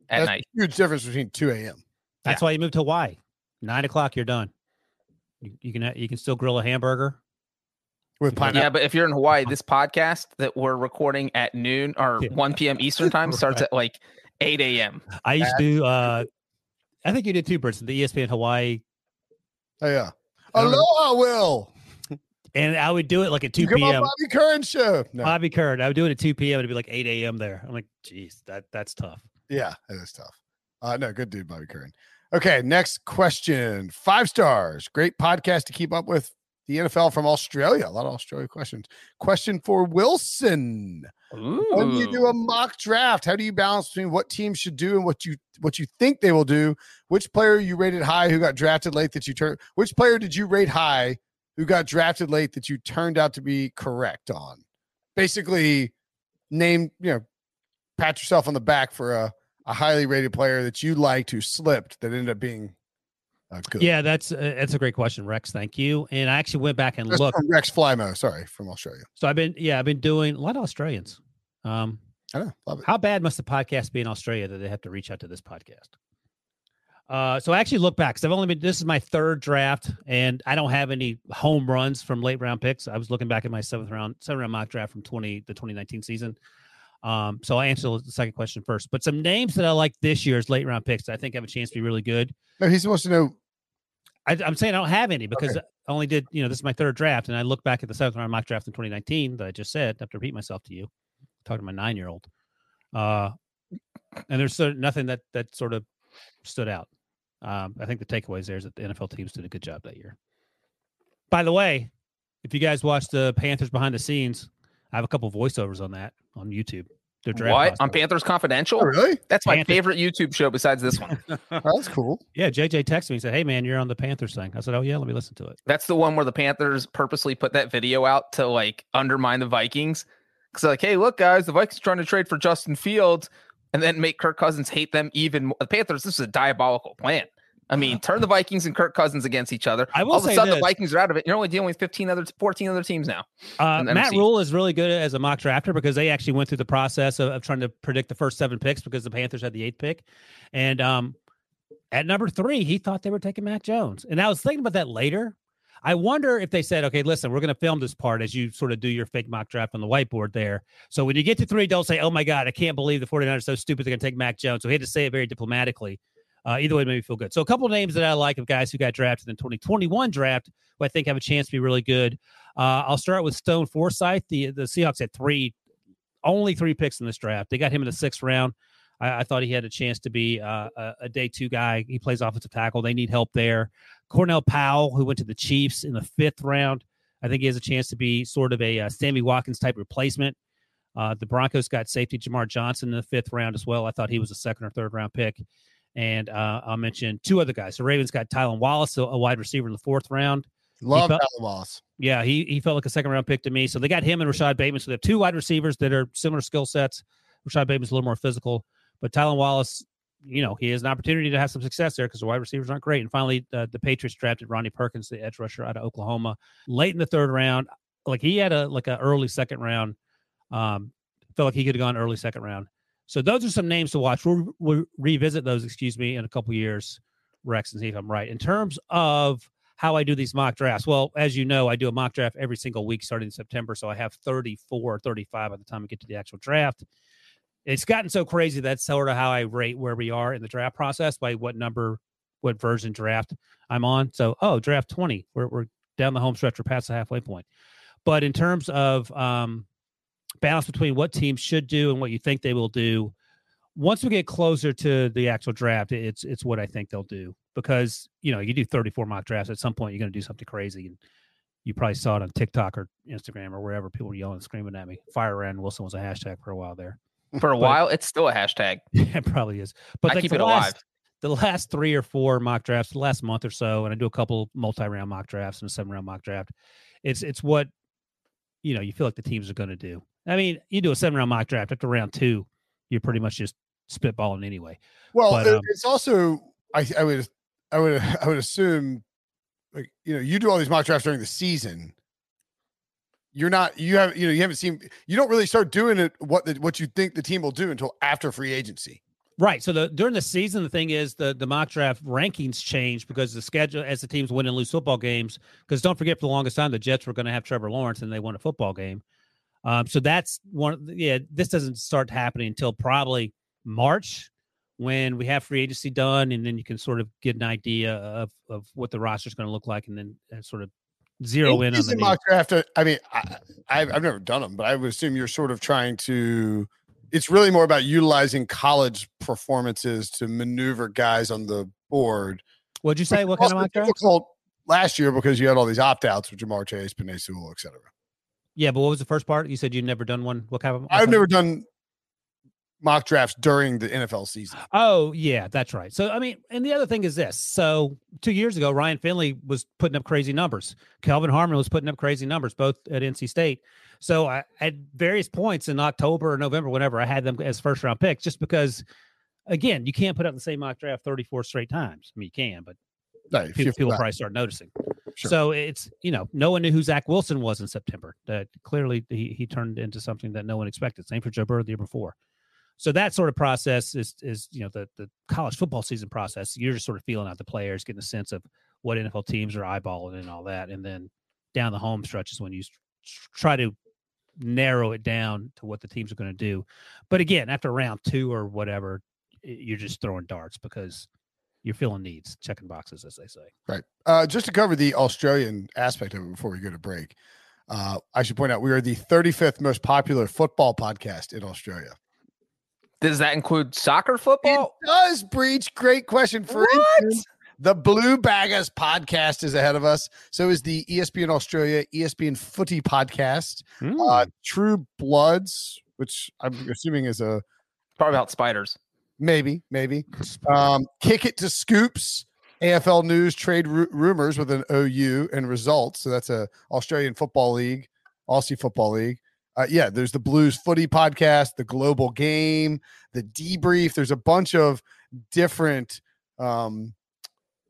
at That's night. a huge difference between 2 a.m. That's why you moved to Hawaii. Nine o'clock, you're done. You, you can you can still grill a hamburger. with Yeah, pineapple. Yeah, but if you're in Hawaii, this podcast that we're recording at noon or Yeah. 1 p.m. Eastern time *laughs* starts Right. at like 8 a.m. I used to. uh I think you did too, Brinson. The ESPN Hawaii, Oh, yeah. I know. Aloha, Will. and I would do it like at two You come on p.m. Bobby Curran show. No, Bobby Curran. I would do it at two p.m. It'd be like eight a.m. there. I'm like, geez, that that's tough. yeah, that is tough. Uh, no, good dude, Bobby Curran. Okay, next question. Five stars. Great podcast to keep up with the NFL from Australia. A lot of Australia questions. Question for Wilson. When you do a mock draft, how do you balance between what teams should do and what you what you think they will do? Which player you rated high who got drafted late that you turned? Which player did you rate high who got drafted late that you turned out to be correct on? Basically, name you know, pat yourself on the back for a a highly rated player that you liked who slipped that ended up being uh, good. Yeah, that's uh, that's a great question, Rex. Thank you. And I actually went back and That's looked. Rex Flymo. Sorry, from Australia. So I've been yeah, I've been doing a lot of Australians. Um, I know, love it. How bad must the podcast be in Australia that they have to reach out to this podcast? Uh, so I actually look back because I've only been. This is my third draft, and I don't have any home runs from late round picks. I was looking back at my seventh round, seven round mock draft from twenty the twenty nineteen season. Um, so I answer the second question first. But some names that I like this year's late round picks, that I think have a chance to be really good. No, he's supposed to know. I, I'm saying I don't have any because I only did. You know, this is my third draft, and I look back at the seventh round mock draft in 2019 that I just said. I have to repeat myself to you. talking to my nine year old. Uh, and there's sort of nothing that that sort of stood out. Um, I think the takeaways there is that the NFL teams did a good job that year. By the way, if you guys watch the Panthers behind the scenes, I have a couple voiceovers on that on YouTube. Their draft What on. Panthers Confidential? Oh, really? That's my favorite YouTube show besides this one. *laughs* Oh, that's cool. Yeah, JJ texted me and said, "Hey man, you're on the Panthers thing." I said, "Oh yeah, let me listen to it." That's the one where the Panthers purposely put that video out to like undermine the Vikings. Because like, hey, look, guys, the Vikings trying to trade for Justin Fields and then make Kirk Cousins hate them even more. The Panthers, this is a diabolical plan. I mean, turn the Vikings and Kirk Cousins against each other. I will All of a sudden, this. the Vikings are out of it. You're only dealing with 15 other, 14 other teams now. Uh, Matt Rhule is really good as a mock drafter because they actually went through the process of, of trying to predict the first seven picks because the Panthers had the eighth pick, and um, at number three, he thought they were taking Mac Jones, and I was thinking about that later. I wonder if they said, "Okay, listen, we're going to film this part as you sort of do your fake mock draft on the whiteboard there." So when you get to three, don't say, "Oh my God, I can't believe the 49ers are so stupid they're going to take Mac Jones." So he had to say it very diplomatically. Uh, either way, it made me feel good. So a couple names that I like of guys who got drafted in 2021 draft, who I think have a chance to be really good. Uh, I'll start with Stone Forsyth. The the Seahawks had three, only three picks in this draft. They got him in the sixth round. I, I thought he had a chance to be uh, a, a day two guy. He plays offensive tackle. They need help there. Cornell Powell, who went to the Chiefs in the fifth round, I think he has a chance to be sort of a uh, Sammy Watkins type replacement. Uh, the Broncos got safety Jamar Johnson in the fifth round as well. I thought he was a second or third round pick. And uh, I'll mention two other guys. The Ravens got Tylan Wallace, a, wide receiver in the fourth round. Love felt- Alan Wallace. Yeah, he he felt like a second round pick to me. So they got him and Rashad Bateman. So they have two wide receivers that are similar skill sets. Rashad Bateman's a little more physical, but Tylan Wallace, you know, he has an opportunity to have some success there because the wide receivers aren't great. And finally, uh, the Patriots drafted Ronnie Perkins, the edge rusher out of Oklahoma, late in the third round. Like he had a like an early second round. Um, felt like he could have gone early second round. So those are some names to watch. We'll, we'll revisit those, excuse me, in a couple years, Rex, and see if I'm right. In terms of how I do these mock drafts. Well, as you know, I do a mock draft every single week starting in September. So I have 34, 35 by the time I get to the actual draft. It's gotten so crazy that's sort of how I rate where we are in the draft process by what number, what version draft I'm on. So, oh, draft 20. We're, we're down the home stretch. We're past the halfway point. But in terms of um, balance between what teams should do and what you think they will do, once we get closer to the actual draft, it's it's what I think they'll do because you know you do 34 mock drafts at some point you're going to do something crazy and you probably saw it on TikTok or Instagram or wherever people were yelling and screaming at me. Fire Ryan Wilson was a hashtag for a while there. For a But- while, it's still a hashtag. *laughs* it probably is. But I like keep the it last, alive. The last three or four mock drafts, the last month or so, and I do a couple multi-round mock drafts and a seven-round mock draft. It's it's what you know you feel like the teams are going to do. I mean, you do a seven-round mock draft after round two, you're pretty much just spitballing anyway. Well, But, um, it's also I, I would I would *laughs* I would assume like you know you do all these mock drafts during the season. You're not you have you know you haven't seen you don't really start doing it what the, what you think the team will do until after free agency. Right. So the during the season, the thing is the the mock draft rankings change because the schedule as the teams win and lose football games. Because don't forget, for the longest time, the Jets were going to have Trevor Lawrence and they won a football game. Um, so that's one. Yeah, this doesn't start happening until probably March when we have free agency done, and then you can sort of get an idea of of what the roster is going to look like, and then uh, sort of zero in, in on the mock draft. Uh, I mean, I, I've I've never done them, but I would assume you're sort of trying to it's really more about utilizing college performances to maneuver guys on the board. What'd you say? What kind of mock draft? Last year because you had all these opt outs with Ja'Marr Chase, Penei Sewell, et cetera. Yeah, but what was the first part? You said you'd never done one. What kind of? I've never done mock drafts during the NFL season. Oh, yeah, that's right. So, I mean, and the other thing is this. So, two years ago, Ryan Finley was putting up crazy numbers. Kelvin Harmon was putting up crazy numbers, both at NC State. So I, at various points in October or November, whenever I had them as first round picks, just because, again, you can't put up the same mock draft 34 straight times. I mean, you can, but no, people, people probably start noticing. Sure. So it's, you know, no one knew who Zach Wilson was in September. That clearly he, he turned into something that no one expected. Same for Joe Burrow the year before. So that sort of process is, is you know, the, the college football season process. You're just sort of feeling out the players, getting a sense of what NFL teams are eyeballing and all that. And then down the home stretch is when you try to narrow it down to what the teams are going to do. But again, after round two or whatever, you're just throwing darts because you're filling needs, checking boxes, as they say. Right. Uh, just to cover the Australian aspect of it before we go to break, uh, I should point out we are the 35th most popular football podcast in Australia. Does that include soccer football? It does, Breech. Great question. For what? Instance, the Blue Baggers podcast is ahead of us. So is the ESPN Australia, ESPN Footy podcast. Mm. Uh, True Bloods, which I'm assuming is a probably about spiders. Maybe, maybe. *laughs* Um, Kick it to Scoops, AFL news, trade rumors with an OU and results. So that's a Australian Football League, Aussie Football League. Uh, yeah, there's the Blues Footy podcast, the Global Game, the Debrief. There's a bunch of different um,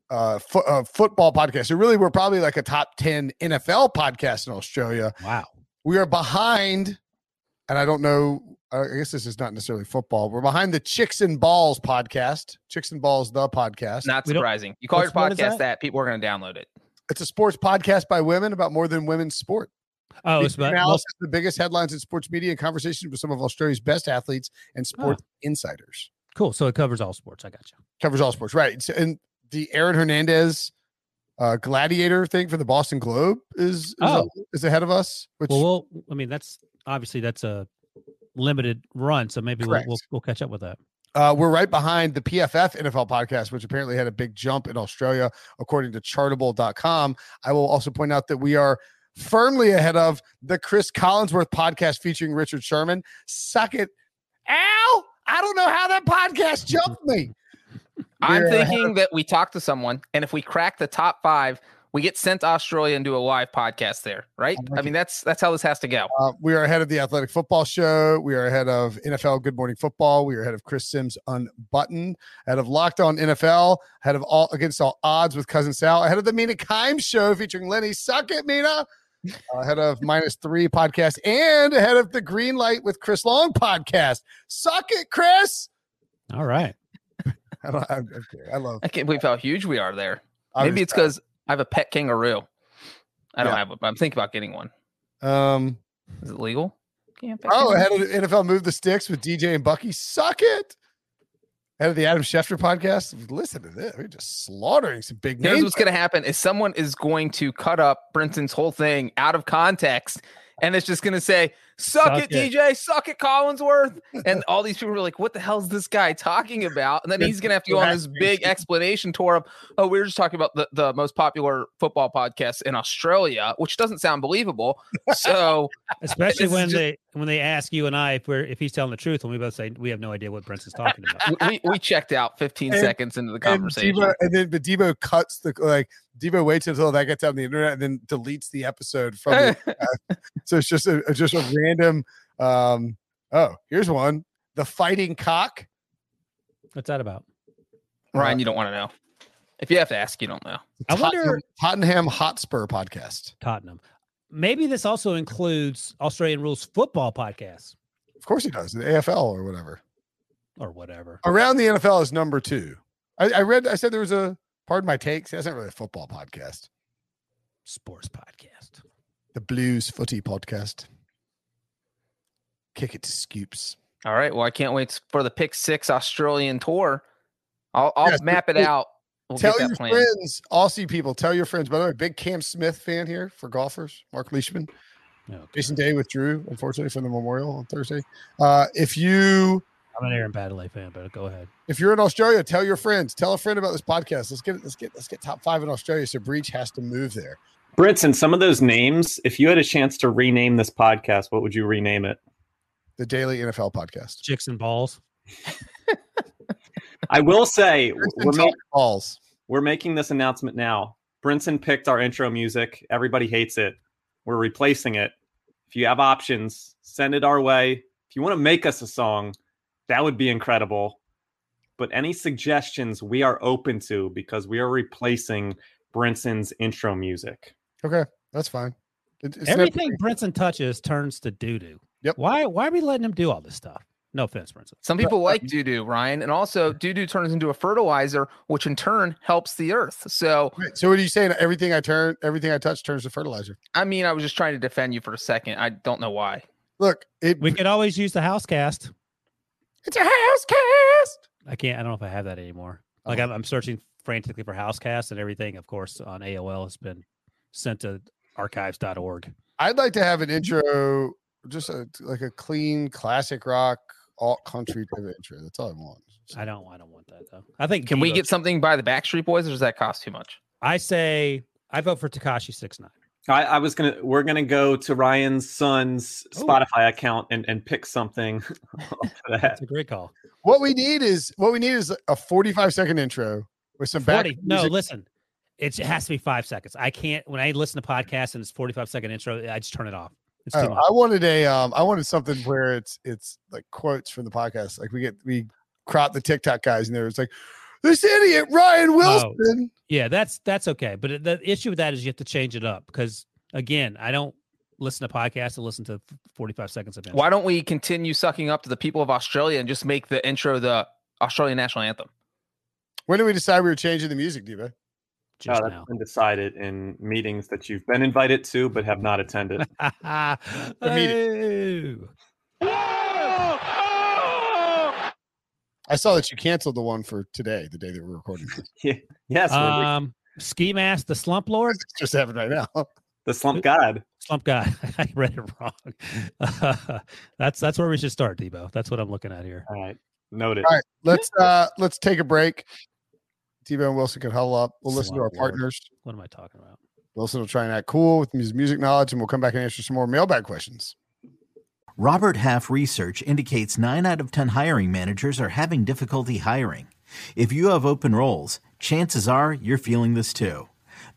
uh, fo- uh, football podcast. So really, we're probably like a top ten NFL podcast in Australia. Wow, we are behind, and I don't know. I guess this is not necessarily football. We're behind the Chicks and Balls podcast. Chicks and Balls, the podcast. Not surprising. You call your podcast that? that? people are going to download it. It's a sports podcast by women about more than women's sport. Oh, it's about analysis, the biggest headlines in sports media and conversations with some of Australia's best athletes and sports oh. insiders. Cool. So it covers all sports. I got you. Covers all sports, right? So, and the Aaron Hernandez uh, gladiator thing for the Boston Globe is is, oh. a, is ahead of us. Which well, we'll, I mean, that's obviously that's a limited run, so maybe we'll, we'll, we'll catch up with that. Uh, we're right behind the PFF NFL podcast, which apparently had a big jump in Australia, according to chartable.com. I will also point out that we are firmly ahead of the Chris Collinsworth podcast featuring Richard Sherman. Suck it. Al, I don't know how that podcast jumped me. *laughs* I'm thinking that we talk to someone, and if we crack the top five, we get sent to Australia and do a live podcast there, right? I mean, that's that's how this has to go. Uh, we are ahead of the Athletic Football Show. We are ahead of NFL Good Morning Football. We are ahead of Chris Sims Unbuttoned. Ahead of Locked On NFL. Ahead of all against all odds with Cousin Sal. Ahead of the Mina Kimes Show featuring Lenny. Suck it, Mina. Uh, ahead of *laughs* minus three podcast and ahead of the Green Light with Chris Long podcast. Suck it, Chris. All right. *laughs* I, I, I love. I can't believe how huge we are there. Maybe it's because I have a pet kangaroo. I don't yeah. have one, but I'm thinking about getting one. Um, is it legal? oh, ahead of NFL Move the Sticks with DJ and Bucky. Suck it. Head of the Adam Schefter podcast. Listen to this. We're just slaughtering some big names. Here's what's going to happen is someone is going to cut up Brinson's whole thing out of context and it's just going to say, suck, suck it, it, DJ, suck it, Collinsworth. And all these people were like, what the hell is this guy talking about? And then he's going to have to go on this big explanation tour of, oh, we are just talking about the, the most popular football podcast in Australia, which doesn't sound believable. So, *laughs* especially when just, they when they ask you and I if we're if he's telling the truth, and we both say we have no idea what Brent's talking about. we, we checked out 15 and, seconds into the conversation. And, Debo, and then but Debo cuts the like Debo waits until that gets on the internet and then deletes the episode from the, *laughs* uh, so it's just a just a random um oh here's one the fighting cock what's that about ryan uh, you don't want to know If you have to ask, you don't know. I wonder- Tottenham, Tottenham Hotspur podcast. Tottenham. Maybe this also includes Australian rules football podcasts Of course he does. The AFL or whatever. or whatever. Around the NFL is number two. I, I read. I said there was a. Pardon my takes. That's not really a football podcast. Sports podcast. The Blues Footy podcast. Kick it to Scoops. All right. Well, I can't wait for the Pick Six Australian tour. I'll, I'll Yes, map it out. We'll tell get your plan. friends, Aussie people. Tell your friends. By the way, big Cam Smith fan here for golfers. Mark Leishman. Okay. Jason Day withdrew, unfortunately, from the Memorial on Thursday. Uh, if you I'm an Aaron Baddeley fan, but go ahead. if you're in Australia, tell your friends. Tell a friend about this podcast. Let's get let's get let's get top five in Australia. So Breech has to move there. Brinson, some of those names, if you had a chance to rename this podcast, what would you rename it? The Daily NFL Podcast. Chicks and balls. *laughs* I will say we're, ma- balls. we're making this announcement now. Brinson picked our intro music. Everybody hates it. We're replacing it. If you have options, send it our way. If you want to make us a song, that would be incredible. But any suggestions we are open to because we are replacing Brinson's intro music. Okay, that's fine. It- it's never- Everything Brinson touches turns to doo doo. Yep. Why why are we letting him do all this stuff? No offense, Brinson. Some people like doo doo, Ryan, and also doo doo turns into a fertilizer, which in turn helps the earth. So, Wait, so what are you saying? Everything I turn, everything I touch turns to fertilizer. I mean, I was just trying to defend you for a second. I don't know why. Look, it We could always use the house cast. it's a house cast. I can't I don't know if I have that anymore. Oh. Like Oh. I'm, I'm searching frantically for house cast and everything, of course, on AOL has been sent to archives.org. I'd like to have an intro, just a, like a clean classic rock alt country type intro. That's all I want. I don't I don't want that though. I think Can we get something by the Backstreet Boys, or does that cost too much? I say I vote for Tekashi six nine. I, I was gonna we're gonna go to Ryan's son's Ooh. Spotify account and, and pick something *laughs* that. That's a great call. What we need is what we need is a 45 second intro with some back. No, music. listen. It's, it has to be five seconds. I can't when I listen to podcasts and it's 45 second intro, I just turn it off. It's too Oh. I wanted a um I wanted something where it's it's like quotes from the podcast. Like we get we crop the TikTok guys and there. It's like this idiot Ryan Oh. Wilson. Yeah, that's that's okay. But the issue with that is you have to change it up because again, I don't listen to podcasts. I listen to 45 seconds of intro. Why don't we continue sucking up to the people of Australia and just make the intro the Australian national anthem? When did we decide we were changing the music, Diva? Just Oh, now. that's been decided in meetings that you've been invited to but have not attended. *laughs* Oh. I saw that you canceled the one for today, the day that we're recording. *laughs* this. yes, we're the- Um, ski mask, the slump lord, It's just happened right now. *laughs* the slump god. slump God. I read it wrong. that's that's where we should start, Debo. That's what I'm looking at here. All right, noted. All right, let's uh let's take a break. Debo and Wilson can huddle up. We'll listen to our partners. What am I talking about? Wilson will try and act cool with his music knowledge, and we'll come back and answer some more mailbag questions. Robert Half research indicates 9 out of 10 hiring managers are having difficulty hiring. If you have open roles, chances are you're feeling this too.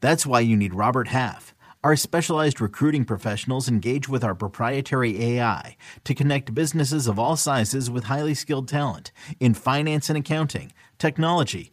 That's why you need Robert Half. Our specialized recruiting professionals engage with our proprietary AI to connect businesses of all sizes with highly skilled talent in finance and accounting, technology,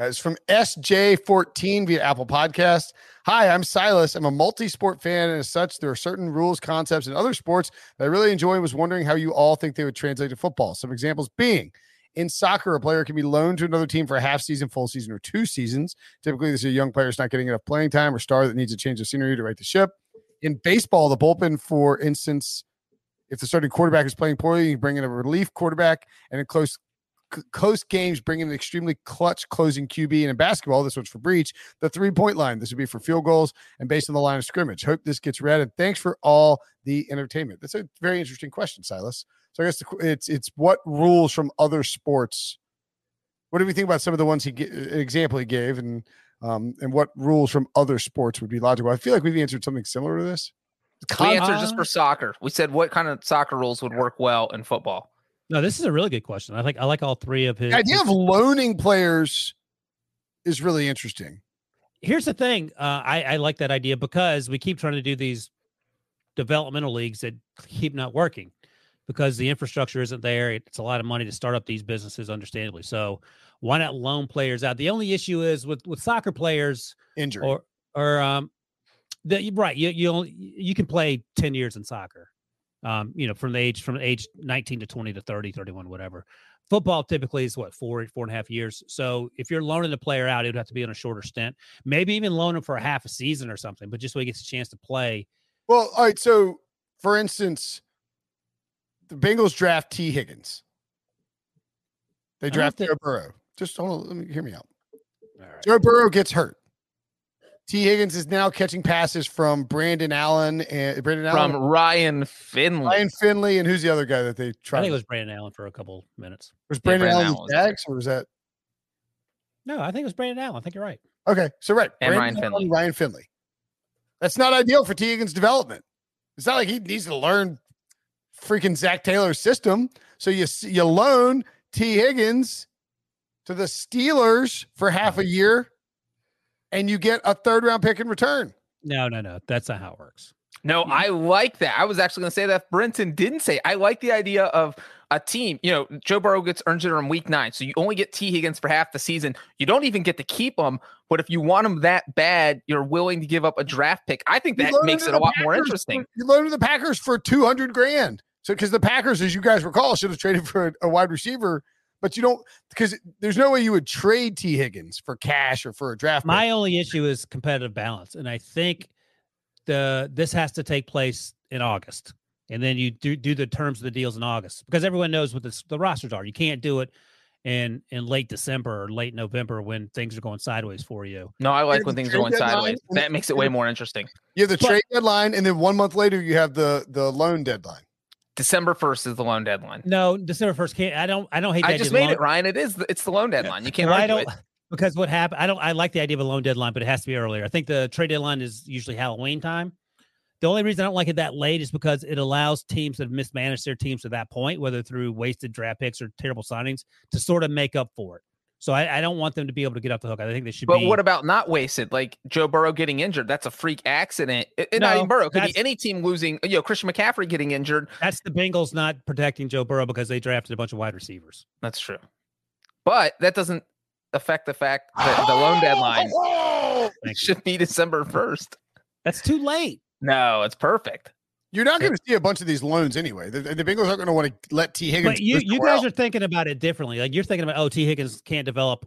Uh, That's from SJ14 via Apple Podcast. Hi, I'm Silas. I'm a multi-sport fan, and as such, there are certain rules, concepts, and other sports that I really enjoy. Was wondering how you all think they would translate to football. Some examples being in soccer, a player can be loaned to another team for a half season, full season, or two seasons. Typically, this is a young player who's not getting enough playing time or star that needs a change of scenery to right the ship. In baseball, the bullpen, for instance, if the starting quarterback is playing poorly, you bring in a relief quarterback, and in close c- close games bring in an extremely clutch closing QB. And in basketball, this one's for Breech, the three point line. This would be for field goals and based on the line of scrimmage. Hope this gets read. And thanks for all the entertainment. That's a very interesting question, Silas. So I guess the, it's it's what rules from other sports. What do we think about some of the ones he an example he gave, and um, and what rules from other sports would be logical? I feel like we've answered something similar to this. We answered Uh, just for soccer. We said what kind of soccer rules would work well in football. No, this is a really good question. I like I like all three of his. The idea his- of loaning players is really interesting. here's the thing. Uh, I, I like that idea because we keep trying to do these developmental leagues that keep not working because the infrastructure isn't there. It's a lot of money to start up these businesses, understandably. So why not loan players out? The only issue is with with soccer players Injury. or or um, that right. You you only, you can play ten years in soccer. Um, you know, from the age from age 19 to 20 to 30, 31, whatever. Football typically is what four, four and a half years. So if you're loaning a player out, it would have to be on a shorter stint. Maybe even loan him for a half a season or something, but just so he gets a chance to play. Well, all right. So, for instance, the Bengals draft T. Higgins. They draft thi- Joe Burrow. Just hold on. Let me hear me out. All right. Joe Burrow gets hurt. T. Higgins is now catching passes from Brandon Allen and Brandon From Allen, Ryan Finley. Ryan Finley, and who's the other guy that they tried? I think it Was, was Brandon Allen for a couple minutes. was Yeah, Brandon Brandon Allen Allen was or was that No, I think it was Brandon Allen. I think you're right. okay? So right, And Ryan Brandon Allen, Finley. Ryan Finley. That's not ideal for T. Higgins' development. It's not like he needs to learn freaking Zac Taylor's system. So you you loan T. Higgins to the Steelers for half a year, and you get a third round pick in return. No, no, no. That's not how it works. No, I like that. I was actually going to say that Brinson didn't say. I like the idea of a team. You know, Joe Burrow gets earned it on week nine, so you only get T Higgins for half the season. You don't even get to keep him. But if you want him that bad, you're willing to give up a draft pick. I think that makes it a lot more interesting. for- You loan to the Packers for two hundred grand. So because the Packers, as you guys recall, should have traded for a, a wide receiver, but you don't because there's no way you would trade T. Higgins for cash or for a draft. pick. My only issue is competitive balance, and I think the this has to take place in August, and then you do do the terms of the deals in August because everyone knows what the, the rosters are. You can't do it in in late December or late November when things are going sideways for you. No, I like when things are going sideways. That makes it way more interesting. You have the But- trade deadline, and then one month later you have the the loan deadline. December 1st is the loan deadline. No, December first can't. I don't. I don't hate. I just made loan- it, Ryan. It is. It's the loan deadline. You can't Well, I don't it. because what happened. I don't. I like the idea of a loan deadline, but it has to be earlier. I think the trade deadline is usually Halloween time. The only reason I don't like it that late is because it allows teams that have mismanaged their teams to that point, whether through wasted draft picks or terrible signings, to sort of make up for it. So I, I don't want them to be able to get off the hook. I think they should But be. what about not wasted? Like Joe Burrow getting injured. That's a freak accident. It, it- not even Burrow. Could be any team losing. You know, Christian McCaffrey getting injured. that's the Bengals not protecting Joe Burrow because they drafted a bunch of wide receivers. That's true. But that doesn't affect the fact that the loan deadline *laughs* should be December 1st. That's too late. No, it's perfect. You're not going to see a bunch of these loans anyway. The, the Bengals aren't going to want to let T. Higgins. But you you guys else. are thinking about it differently. Like you're thinking about, oh, T. Higgins can't develop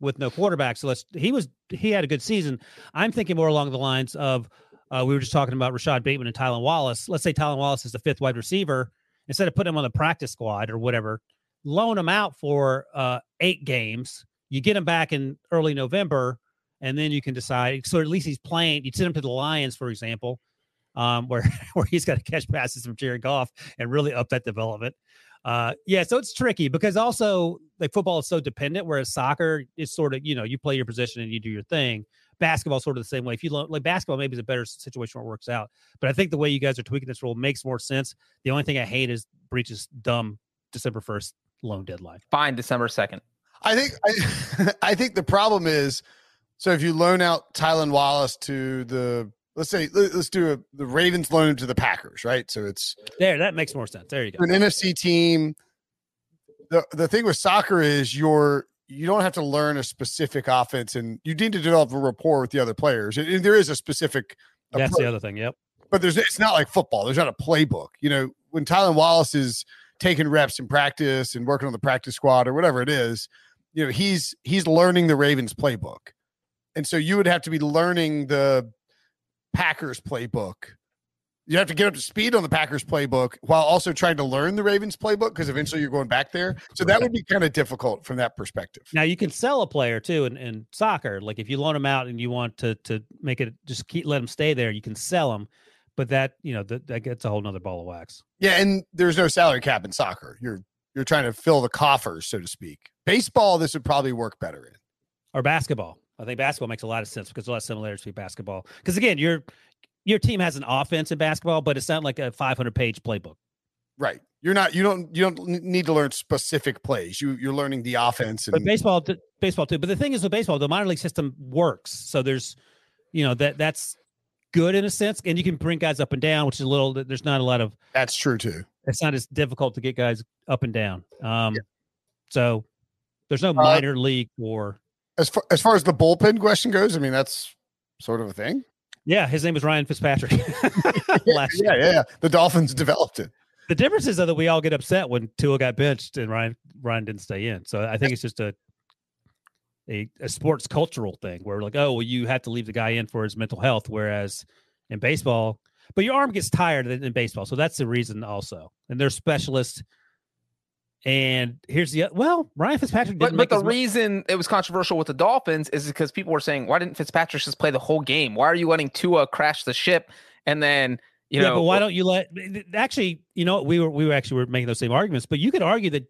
with no quarterback. So let's he was he had a good season. I'm thinking more along the lines of uh, we were just talking about Rashad Bateman and Tylan Wallace. Let's say Tylan Wallace is the fifth wide receiver. Instead of putting him on the practice squad or whatever, loan him out for uh, eight games. You get him back in early November, and then you can decide. So at least he's playing. You send him to the Lions, for example, um, where *laughs* where he's got to catch passes from Jared Goff and really up that development. Uh, yeah, so it's tricky because also like football is so dependent, whereas soccer is sort of you know you play your position and you do your thing. Basketball sort of the same way. If you lo- like basketball, maybe it's a better situation where it works out. But I think the way you guys are tweaking this rule makes more sense. The only thing I hate is Breech's dumb December first loan deadline. Fine, December 2nd. I think I, *laughs* I think the problem is so if you loan out Tylan Wallace to the let's say let- let's do a, the Ravens loan to the Packers, right? So it's There, that makes more sense. There you go. an NFC team. The the thing with soccer is you're you don't have to learn a specific offense and you need to develop a rapport with the other players. And, and there is a specific That's the other thing. Yep. but there's it's not like football. There's not a playbook. You know, when Tylan Wallace is taking reps in practice and working on the practice squad or whatever it is, you know, he's he's learning the Ravens playbook. And so you would have to be learning the Packers playbook. you have to get up to speed on the Packers playbook while also trying to learn the Ravens playbook because eventually you're going back there. So that would be kind of difficult from that perspective. Now you can sell a player too in, in soccer. Like if you loan them out and you want to to make it just keep let them stay there, you can sell them. But that you know that, that gets a whole nother ball of wax. Yeah, and there's no salary cap in soccer. You're you're trying to fill the coffers, so to speak. Baseball, this would probably work better in. Or basketball. I think basketball makes a lot of sense because a lot of similarities to basketball. Because again, you're your team has an offense in basketball, but it's not like a 500 page playbook. Right. You're not. You don't. You don't need to learn specific plays. You you're learning the offense. And, but baseball, baseball too. But the thing is, with baseball, the minor league system works. So there's, you know, that that's good in a sense, and you can bring guys up and down, which is a little. There's not a lot of. That's true too. It's not as difficult to get guys up and down. Um, yeah. so there's no uh, minor league or. As far as far as the bullpen question goes, I mean that's sort of a thing. Yeah, his name was Ryan Fitzpatrick. *laughs* yeah, yeah, yeah. The Dolphins developed it. The difference is though that we all get upset when Tua got benched and Ryan Ryan didn't stay in. So I think it's just a a, a sports cultural thing where like, oh, well, you have to leave the guy in for his mental health, whereas in baseball, but your arm gets tired in, in baseball, so that's the reason also. And they're specialists and here's the well, Ryan Fitzpatrick. but but the reason it was controversial with the Dolphins is because people were saying, why didn't Fitzpatrick just play the whole game? Why are you letting Tua crash the ship? And then you yeah, know, but why don't you let? Actually, you know, we were we were actually were making those same arguments, but you could argue that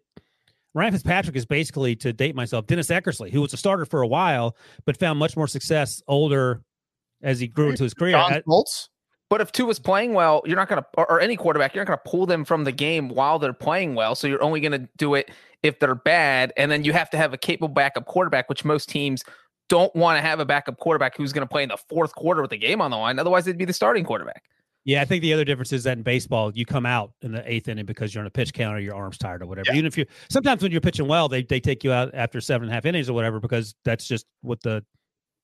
Ryan Fitzpatrick is basically, to date myself, Dennis Eckersley, who was a starter for a while, but found much more success older as he grew into his career. John Schultz? But if Tua is playing well, you're not going to, or, or, any quarterback, you're not going to pull them from the game while they're playing well. So you're only going to do it if they're bad. And then you have to have a capable backup quarterback, which most teams don't want to have a backup quarterback who's going to play in the fourth quarter with the game on the line. Otherwise, they'd be the starting quarterback. Yeah, I think the other difference is that in baseball, you come out in the eighth inning because you're on a pitch count or your arm's tired or whatever. Yeah. Even if you sometimes when you're pitching well, they they take you out after seven and a half innings or whatever because that's just what the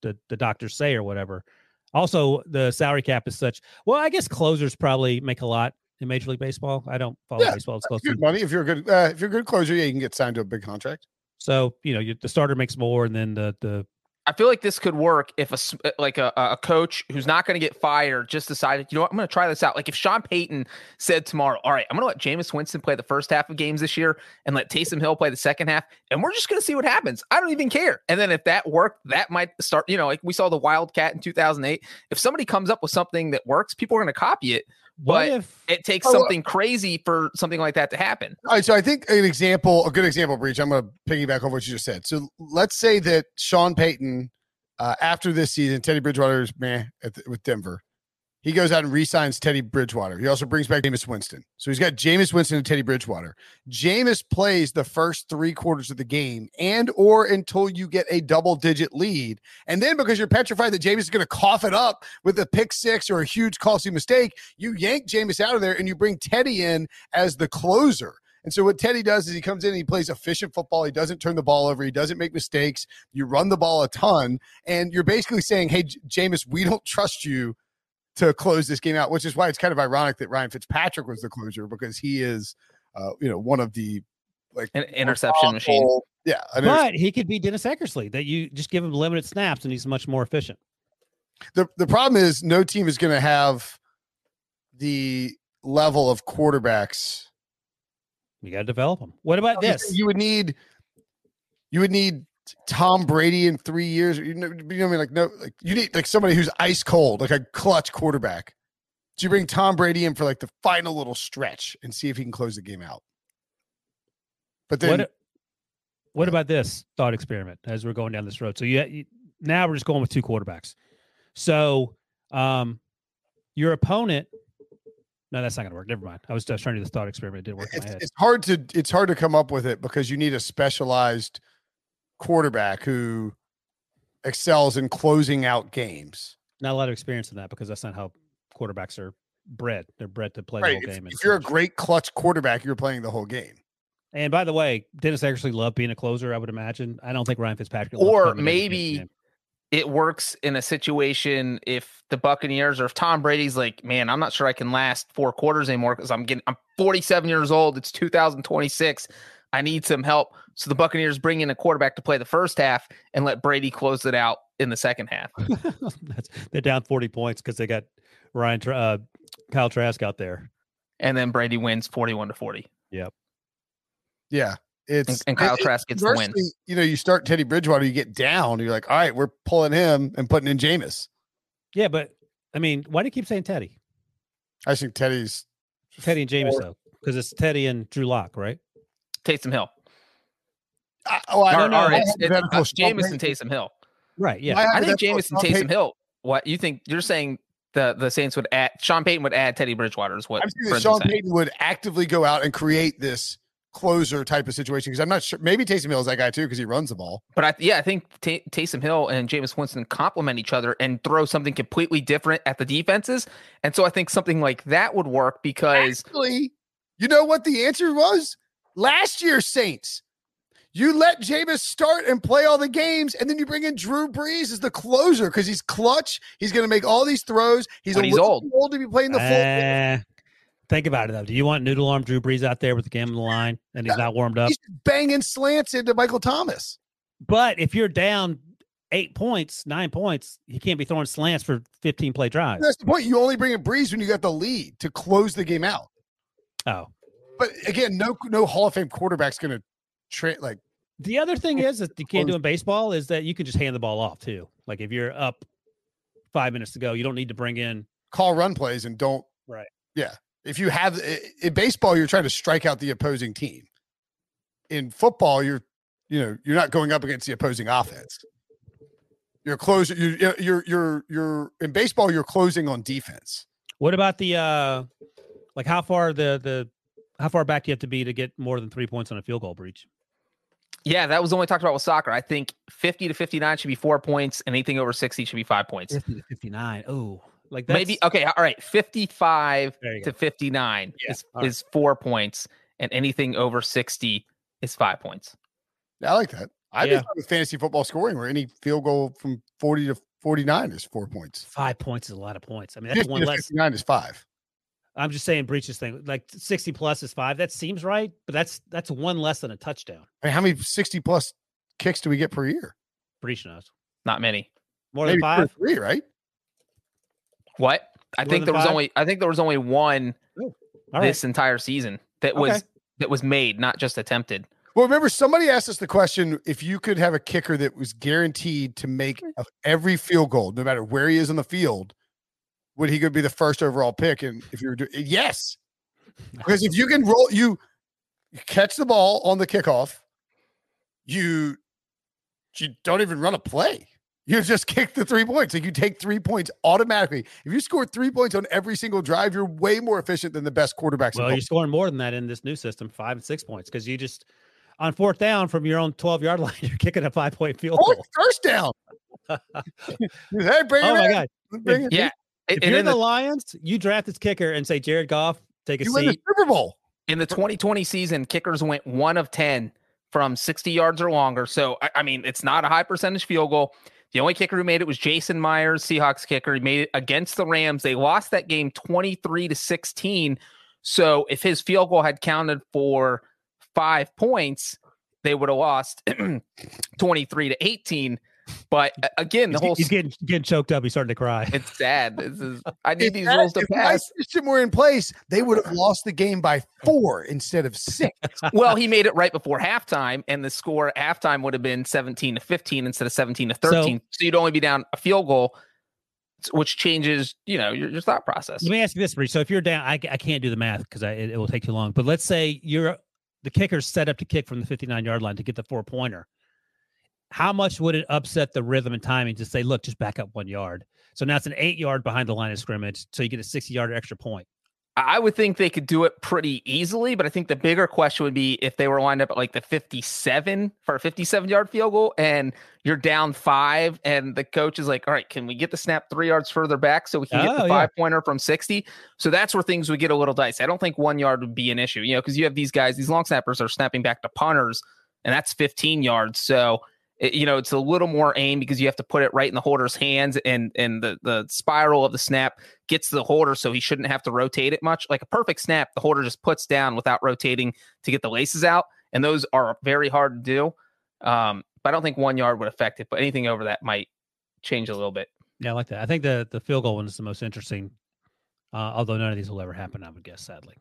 the, the doctors say or whatever. Also, the salary cap is such. Well, I guess closers probably make a lot in Major League Baseball. I don't follow yeah, baseball as close. Good money if you're a good uh, if you're a good closer. Yeah, you can get signed to a big contract. So you know you, the starter makes more, and then the the I feel like this could work if a uh, like a, a coach who's not going to get fired just decided, you know what, I'm going to try this out. Like if Sean Payton said tomorrow, all right, I'm going to let Jameis Winston play the first half of games this year and let Taysom Hill play the second half, and we're just going to see what happens. I don't even care. And then if that worked, that might start. You know, like we saw the Wildcat in 2008. If somebody comes up with something that works, people are going to copy it. But if, it takes oh, something crazy for something like that to happen. All right, so I think an example, a good example, Breech. I'm going to piggyback on what you just said. So let's say that Sean Payton uh, after this season, Teddy Bridgewater is meh the, with Denver. He goes out and re-signs Teddy Bridgewater. He also brings back Jameis Winston. So he's got Jameis Winston and Teddy Bridgewater. Jameis plays the first three quarters of the game and or until you get a double-digit lead. And then because you're petrified that Jameis is going to cough it up with a pick six or a huge costly mistake, you yank Jameis out of there and you bring Teddy in as the closer. And so what Teddy does is he comes in and he plays efficient football. He doesn't turn the ball over. He doesn't make mistakes. You run the ball a ton, and you're basically saying, "Hey, J- Jameis, we don't trust you to close this game out." Which is why it's kind of ironic that Ryan Fitzpatrick was the closer because he is, uh, you know, one of the like an interception machine. Yeah, but he could be Dennis Eckersley. That you just give him limited snaps and he's much more efficient. The the problem is no team is going to have the level of quarterbacks you got to develop them. What about this? You would need, you would need Tom Brady in three years. You know, you know what I mean? Like no, like you need like somebody who's ice cold, like a clutch quarterback. Do you bring Tom Brady in for like the final little stretch and see if he can close the game out? But then, what, what about this thought experiment as we're going down this road? So you, you now we're just going with two quarterbacks. So um, your opponent no, that's not going to work. Never mind. I was just trying to do the thought experiment. It didn't work. It's, it's, hard to it's hard to come up with it because you need a specialized quarterback who excels in closing out games. Not a lot of experience in that because that's not how quarterbacks are bred. They're bred to play right. the whole game. If, if you're a great clutch quarterback, you're playing the whole game. And by the way, Dennis actually loved being a closer. I would imagine. I don't think Ryan Fitzpatrick. Or maybe it works in a situation if the Buccaneers or if Tom Brady's like, man, I'm not sure I can last four quarters anymore because I'm getting I'm 47 years old. It's 2026. I need some help. So the Buccaneers bring in a quarterback to play the first half and let Brady close it out in the second half. *laughs* they're down 40 points because they got Ryan uh, Kyle Trask out there. and then Brady wins 41 to 40. Yeah. Yeah. It's And, and Kyle it- it- Trask gets the win. conversely, You know, you start Teddy Bridgewater, you get down, you're like, all right, we're pulling him and putting in Jameis. Yeah, but I mean, why do you keep saying Teddy? I think Teddy's Teddy and Jameis Or- though, because it's Teddy and Drew Lock, right? Taysom Hill. I, oh, I Or, don't know. or My it's, it's uh, is Sean Jameis and Payton. Taysom Hill. Right. Yeah. My I think Jameson Jameis is and Sean Taysom Payton. Hill. What you think? You're saying the the Saints would add Sean Payton would add Teddy Bridgewater is what I'm saying Sean saying. Payton would actively go out and create this closer type of situation because I'm not sure. Maybe Taysom Hill is that guy too because he runs the ball. But I, yeah, I think Tay- Taysom Hill and Jameis Winston complement each other and throw something completely different at the defenses. And so I think something like that would work because Actually, you know what the answer was? Last year's Saints. You let Jameis start and play all the games, and then you bring in Drew Brees as the closer because he's clutch. He's going to make all these throws. He's But a he's little old. too old to be playing the full. Eh, think about it though. Do you want noodle arm Drew Brees out there with the game on the line and he's not warmed up? He's banging slants into Michael Thomas. But if you're down eight points, nine points, he can't be throwing slants for 15 play drives. That's the point. You only bring in Brees when you got the lead to close the game out. Oh. But again, no no Hall of Fame quarterback's going to tra- like The other thing is that you can't do in baseball is that you can just hand the ball off too. Like if you're up five minutes to go, you don't need to bring in. call run plays and don't Right. Yeah. If you have in baseball, you're trying to strike out the opposing team. In football, you're you know you're not going up against the opposing offense. You're closing. You're you're you're you're in baseball. You're closing on defense. What about the uh like how far the the how far back do you have to be to get more than three points on a field goal Breech? yeah, that was only talked about with soccer. I think 50 to 59 should be four points, and anything over 60 should be five points. 50 to 59. Oh, like that's, Maybe okay, all right. 55 to go. 59 Yeah, is, all right. is four points, and anything over 60 is five points. I like that. I've Yeah. been with fantasy football scoring where any field goal from 40 to 49 is four points. five points is a lot of points. I mean, that's one less. 59 is five. I'm just saying Breech's thing. Like 60 plus is five. That seems right, but that's that's one less than a touchdown. I mean, how many 60 plus kicks do we get per year? Breech knows. Not many. More Maybe than five. three, right? What? I More think than there was five? only I think there was only one oh, All right. this entire season that was that was made, not just attempted. Well, remember, somebody asked us the question if you could have a kicker that was guaranteed to make every field goal, no matter where he is on the field, would he could be the first overall pick? And if you were doing yes, *laughs* because if you can roll, you catch the ball on the kickoff, you you don't even run a play. You just *laughs* kick the three points. Like you take three points automatically. If you score three points on every single drive, you're way more efficient than the best quarterbacks. Well, you're scoring more than that in this new system, five and six points, because you just on fourth down from your own 12 yard *laughs* line, you're kicking a five point field Fourth goal. first down. hey, bring Oh him my in. god! Bring him. Yeah. If And you're in the, the, Lions, you draft this kicker and say Jared Goff, take a seat. You win the. Super Bowl. in the 2020 season, kickers went one of 10 from 60 yards or longer. So I, I mean, it's not a high percentage field goal. The only kicker who made it was Jason Myers, Seahawks kicker. He made it against the Rams. They lost that game 23 to 16. So if his field goal had counted for five points, they would have lost *clears throat* 23 to 18. But again, the He's, whole he's getting getting choked up. He's starting to cry. it's sad. This is *laughs* I need If these that- rules to pass. if my system were in place, they would have lost the game by four instead of six. *laughs* well, he made it right before halftime, and the score at halftime would have been 17 to 15 instead of 17 to 13. So, you'd only be down a field goal, which changes, you know, your, your thought process. Let me ask you this, Bree. So if you're down, I, I can't do the math because it, it will take too long. But let's say you're the kicker's set up to kick from the 59 yard line to get the four pointer. How much would it upset the rhythm and timing to say, look, just back up one yard? So now it's an eight yard behind the line of scrimmage. So you get a 60 yard extra point. I would think they could do it pretty easily, but I think the bigger question would be if they were lined up at like the 57 for a 57 yard field goal and you're down five, and the coach is like, All right, can we get the snap three yards further back so we can get Oh, the yeah. five pointer from 60? So that's where things would get a little dicey. I don't think one yard would be an issue, you know, because you have these guys, these long snappers are snapping back to punters, and that's 15 yards. So it- you know, it's a little more aim because you have to put it right in the holder's hands, and and the the spiral of the snap gets the holder, so he shouldn't have to rotate it much. Like a perfect snap, the holder just puts down without rotating to get the laces out, and those are very hard to do. Um, but I don't think one yard would affect it, but anything over that might change a little bit. Yeah, I like that. I think the the field goal one is the most interesting Uh, although none of these will ever happen, I would guess, sadly.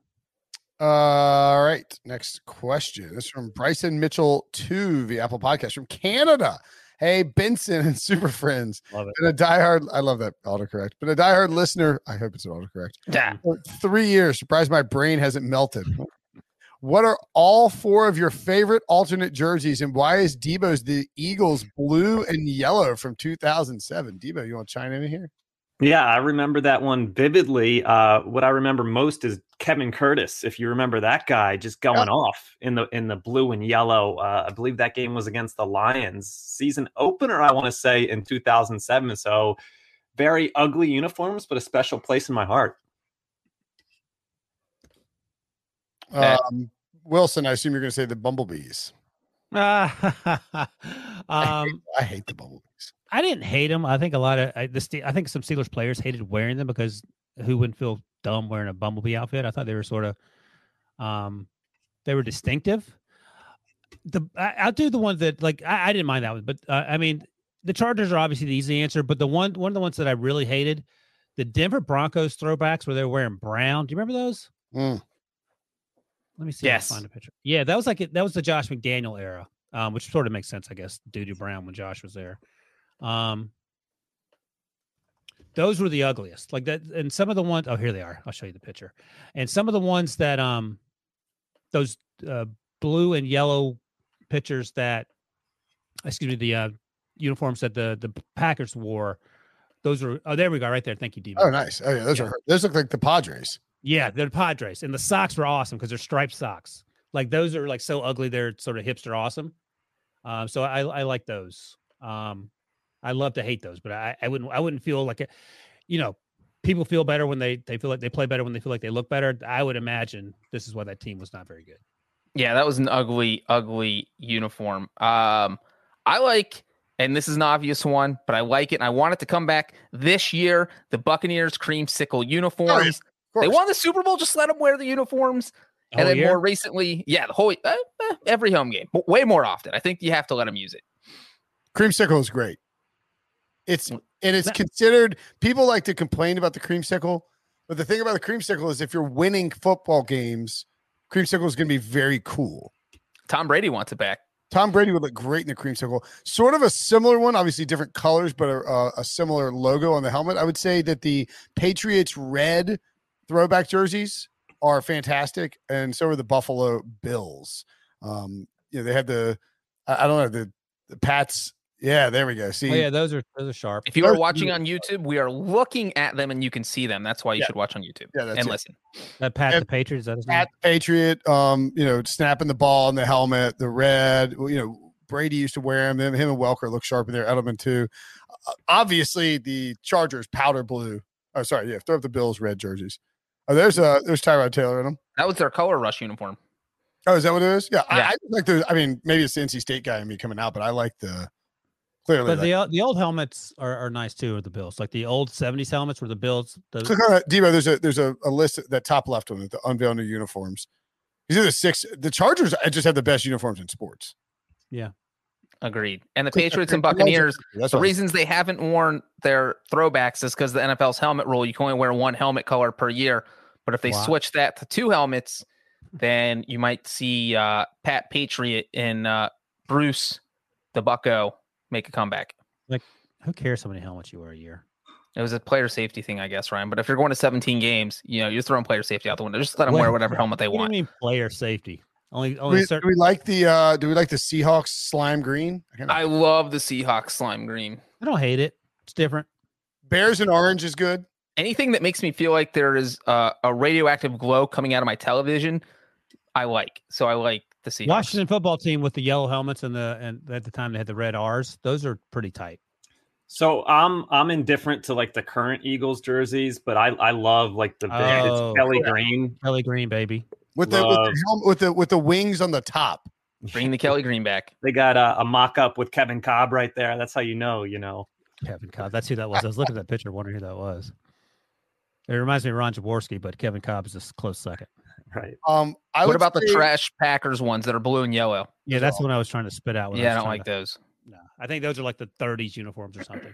All right. Next question. This is from Bryson Mitchell 2, the Apple Podcast from Canada. Hey, Benson and *laughs* Super Friends. Love it. Been a diehard, I love that autocorrect, but a diehard listener. I hope it's an autocorrect. Yeah. Three years. Surprised my brain hasn't melted. What are all four of your favorite alternate jerseys, and why is Debo's the Eagles blue and yellow from 2007? Debo, you want to chime in here? Yeah, I remember that one vividly. Uh, what I remember most is Kevin Curtis. If you remember that guy, just going off in the in the blue and yellow. Uh, I believe that game was against the Lions, season opener. I want to say in 2007. So very ugly uniforms, but a special place in my heart. Um, Wilson, I assume you're going to say the Bumblebees. *laughs* um, *laughs* I hate the Bumblebees. I didn't hate them. I think a lot of I, the I think some Steelers players hated wearing them because who wouldn't feel dumb wearing a bumblebee outfit? I thought they were sort of, um, they were distinctive. The I, I'll do the one that like I, I didn't mind that one, but uh, I mean the Chargers are obviously the easy answer, but the one one of the ones that I really hated, the Denver Broncos throwbacks where they were wearing brown. Do you remember those? Mm. Let me see. Yes. If I can find a picture. Yeah, that was like it- that was the Josh McDaniel era, um, which sort of makes sense, I guess, due to Brown when Josh was there. Um, those were the ugliest. Like that, and some of the ones. Oh, here they are. I'll show you the picture. And some of the ones that um, those uh, blue and yellow pictures that, excuse me, the uh, uniforms that the the Packers wore. Those are. Oh, there we go. Right there. Thank you, Debo. Oh, nice. Oh, yeah. Those Yeah. are those look like the Padres. Yeah, they're Padres, and the socks were awesome because they're striped socks. Like those are like so ugly, they're sort of hipster awesome. Um, so I I like those. Um, I love to hate those, but I I wouldn't I wouldn't feel like it. You know, people feel better when they they feel like they play better when they feel like they look better. I would imagine this is why that team was not very good. Yeah, that was an ugly, ugly uniform. Um, I like, and this is an obvious one, but I like it, and I want it to come back this year. The Buccaneers creamsicle uniforms. Of they course. won the Super Bowl. Just let them wear the uniforms. Whole and then year? more recently, yeah, the whole uh, uh, every home game, but way more often. I think you have to let them use it. Creamsicle is great. It's and it's considered. People like to complain about the creamsicle, but the thing about the creamsicle is if you're winning football games, creamsicle is going to be very cool. Tom Brady wants it back. Tom Brady would look great in the creamsicle. Sort of a similar one, obviously different colors, but a, a, a similar logo on the helmet. I would say that the Patriots red throwback jerseys are fantastic, and so are the Buffalo Bills. Um, you know, they have the I, I don't know the the Pats. Yeah, there we go. See, Oh yeah, those are those are sharp. If you are watching on YouTube, we are looking at them and you can see them. That's why you Yeah. should watch on YouTube Yeah, that's and it. listen. That Pat and the Patriots. Is that his name? Pat the Patriot, um, you know, snapping the ball on the helmet, the red. You know, Brady used to wear them. Him, him and Welker look sharp in there. Edelman too. Uh, obviously, the Chargers powder blue. Oh, sorry, yeah. Throw up the Bills red jerseys. Oh, there's uh, there's Tyrod Taylor in them. That was their color rush uniform. Oh, is that what it is? Yeah, I, Yeah. I just like the. I mean, maybe it's the NC State guy and me coming out, but I like the clearly. But like- the o- the old helmets are, are nice too. Of the Bills, like the old '70s helmets were the Bills. The, click on that, Debo. There's a there's a, a list that top left one the unveil new uniforms. These are the six. The Chargers I just have the best uniforms in sports. Agreed. And the Patriots and Buccaneers, the what reasons they haven't worn their throwbacks is because the NFL's helmet rule, you can only wear one helmet color per year. But if they Wow. switch that to two helmets, then you might see uh, Pat Patriot and uh, Bruce the Bucco make a comeback. Like, who cares how many helmets you wear a year? It was a player safety thing, I guess, Ryan. But if you're going to 17 games, you know, you're throwing player safety out the window. Just let them Well, wear whatever helmet they want. What do you want. mean player safety? Only Do only we, do we like the uh do we like the Seahawks slime green? I I love the Seahawks slime green. I don't hate it. It's different. Bears and orange is good. anything that makes me feel like there is uh, a radioactive glow coming out of my television, I like. So I like the Seahawks. Washington football team with the yellow helmets and the and at the time they had the red R's. Those are pretty tight. So I'm I'm indifferent to like the current Eagles jerseys, but I I love like the vintage Oh, Kelly correct. Green. Kelly Green, baby. With the, with the helmet with the with the wings on the top. Bring the Kelly Green back. They got a, a mock up with Kevin Kolb right there. That's how you know, you know. Kevin Kolb. That's who that was. I was looking at that picture, wondering who that was. It reminds me of Ron Jaworski, but Kevin Kolb is a s- close second. Right. Um I what would about the trash Packers ones that are blue and yellow? Yeah, that's the one I was trying to spit out. Yeah, I was don't like to- those. No, I think those are like the 30s uniforms or something.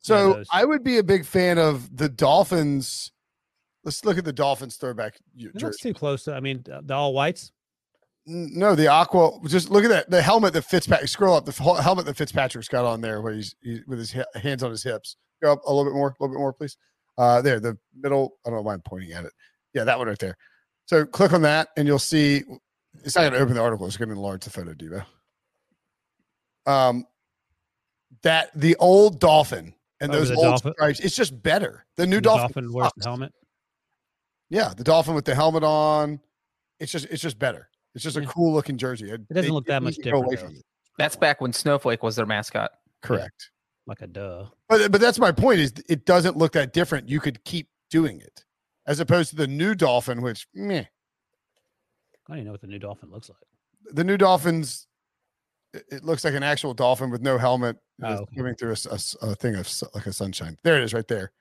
So those. I would be a big fan of the Dolphins let's look at the Dolphins throwback y- It looks too close. To, I mean, the all whites. No, the aqua. Just look at that. The helmet that Fitzpatrick. Scroll up the helmet that Fitzpatrick's got on there, where he's, he's with his hands on his hips. Go up a little bit more, a little bit more, please. Uh, there, the middle. I don't know why I'm pointing at it. Yeah, that one right there. So click on that, and you'll see. It's not going to open the article. It's going to enlarge the photo, Debo. Um, that the old dolphin and Oh, those old dolphin- stripes. It's just better. The new The dolphin. wears the helmet. Yeah, the dolphin with the helmet on. It's just it's just better. It's just a Yeah. cool looking jersey. It doesn't look that much different. That's back when Snowflake was their mascot. Correct. Like a duh. But but that's my point is it doesn't look that different. You could keep doing it. As opposed to the new dolphin, which meh. I don't even know what the new dolphin looks like. The new dolphins it, it looks like an actual dolphin with no helmet Oh, okay. moving through a thing of like a sunshine. There it is right there.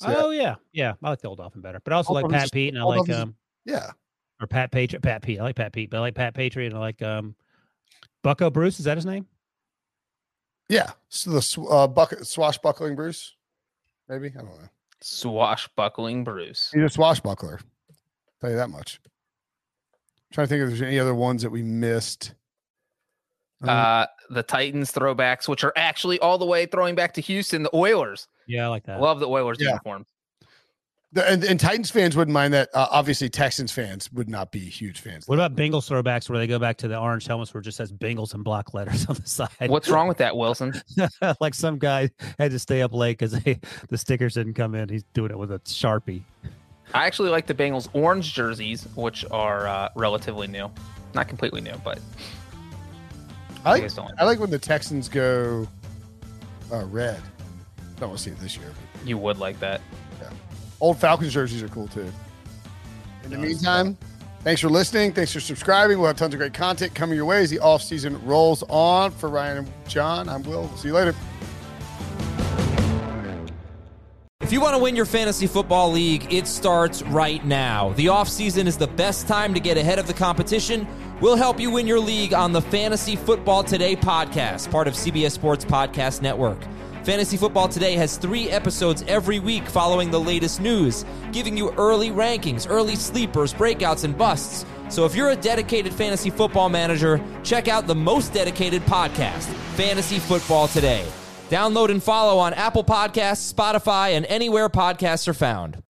See that? Oh yeah, yeah. I like the old dolphin better, but I also like Pat Pete, and I like Dolphin's- um yeah. or Pat Patriot. Pat Pete. I like Pat Pete, but I like Pat Patriot, and I like um Bucco Bruce. Is that his name? Yeah. So the sw- uh, bucket swashbuckling Bruce. Maybe. I don't know. Swashbuckling Bruce. He's a swashbuckler. Tell you that much. trying to think if there's any other ones that we missed. Um, Uh, the Titans throwbacks, which are actually all the way throwing back to Houston, the Oilers. Yeah, I like that. Love the Oilers Yeah. uniform. the, and, and Titans fans wouldn't mind that. Uh, obviously, Texans fans would not be huge fans. what about Bengals throwbacks where they go back to the orange helmets where it just says Bengals in black letters *laughs* on the side? What's wrong with that, Wilson? *laughs* like some guy had to stay up late because the stickers didn't come in. He's doing it with a sharpie. I actually like the Bengals orange jerseys, which are uh, relatively new. Not completely new, but I I like. I like when the Texans go uh, red. Don't want to see it this year. You would like that. Yeah. Old Falcons jerseys are cool too. In the Nice. meantime, thanks for listening. Thanks for subscribing. We'll have tons of great content coming your way as the off season rolls on. For Ryan and John, I'm Will. See you later. If you want to win your fantasy football league, it starts right now. The offseason is the best time to get ahead of the competition. We'll help you win your league on the Fantasy Football Today podcast, part of CBS Sports Podcast Network. Fantasy Football Today has three episodes every week following the latest news, giving you early rankings, early sleepers, breakouts, and busts. So if you're a dedicated fantasy football manager, check out the most dedicated podcast, Fantasy Football Today. Download and follow on Apple Podcasts, Spotify, and anywhere podcasts are found.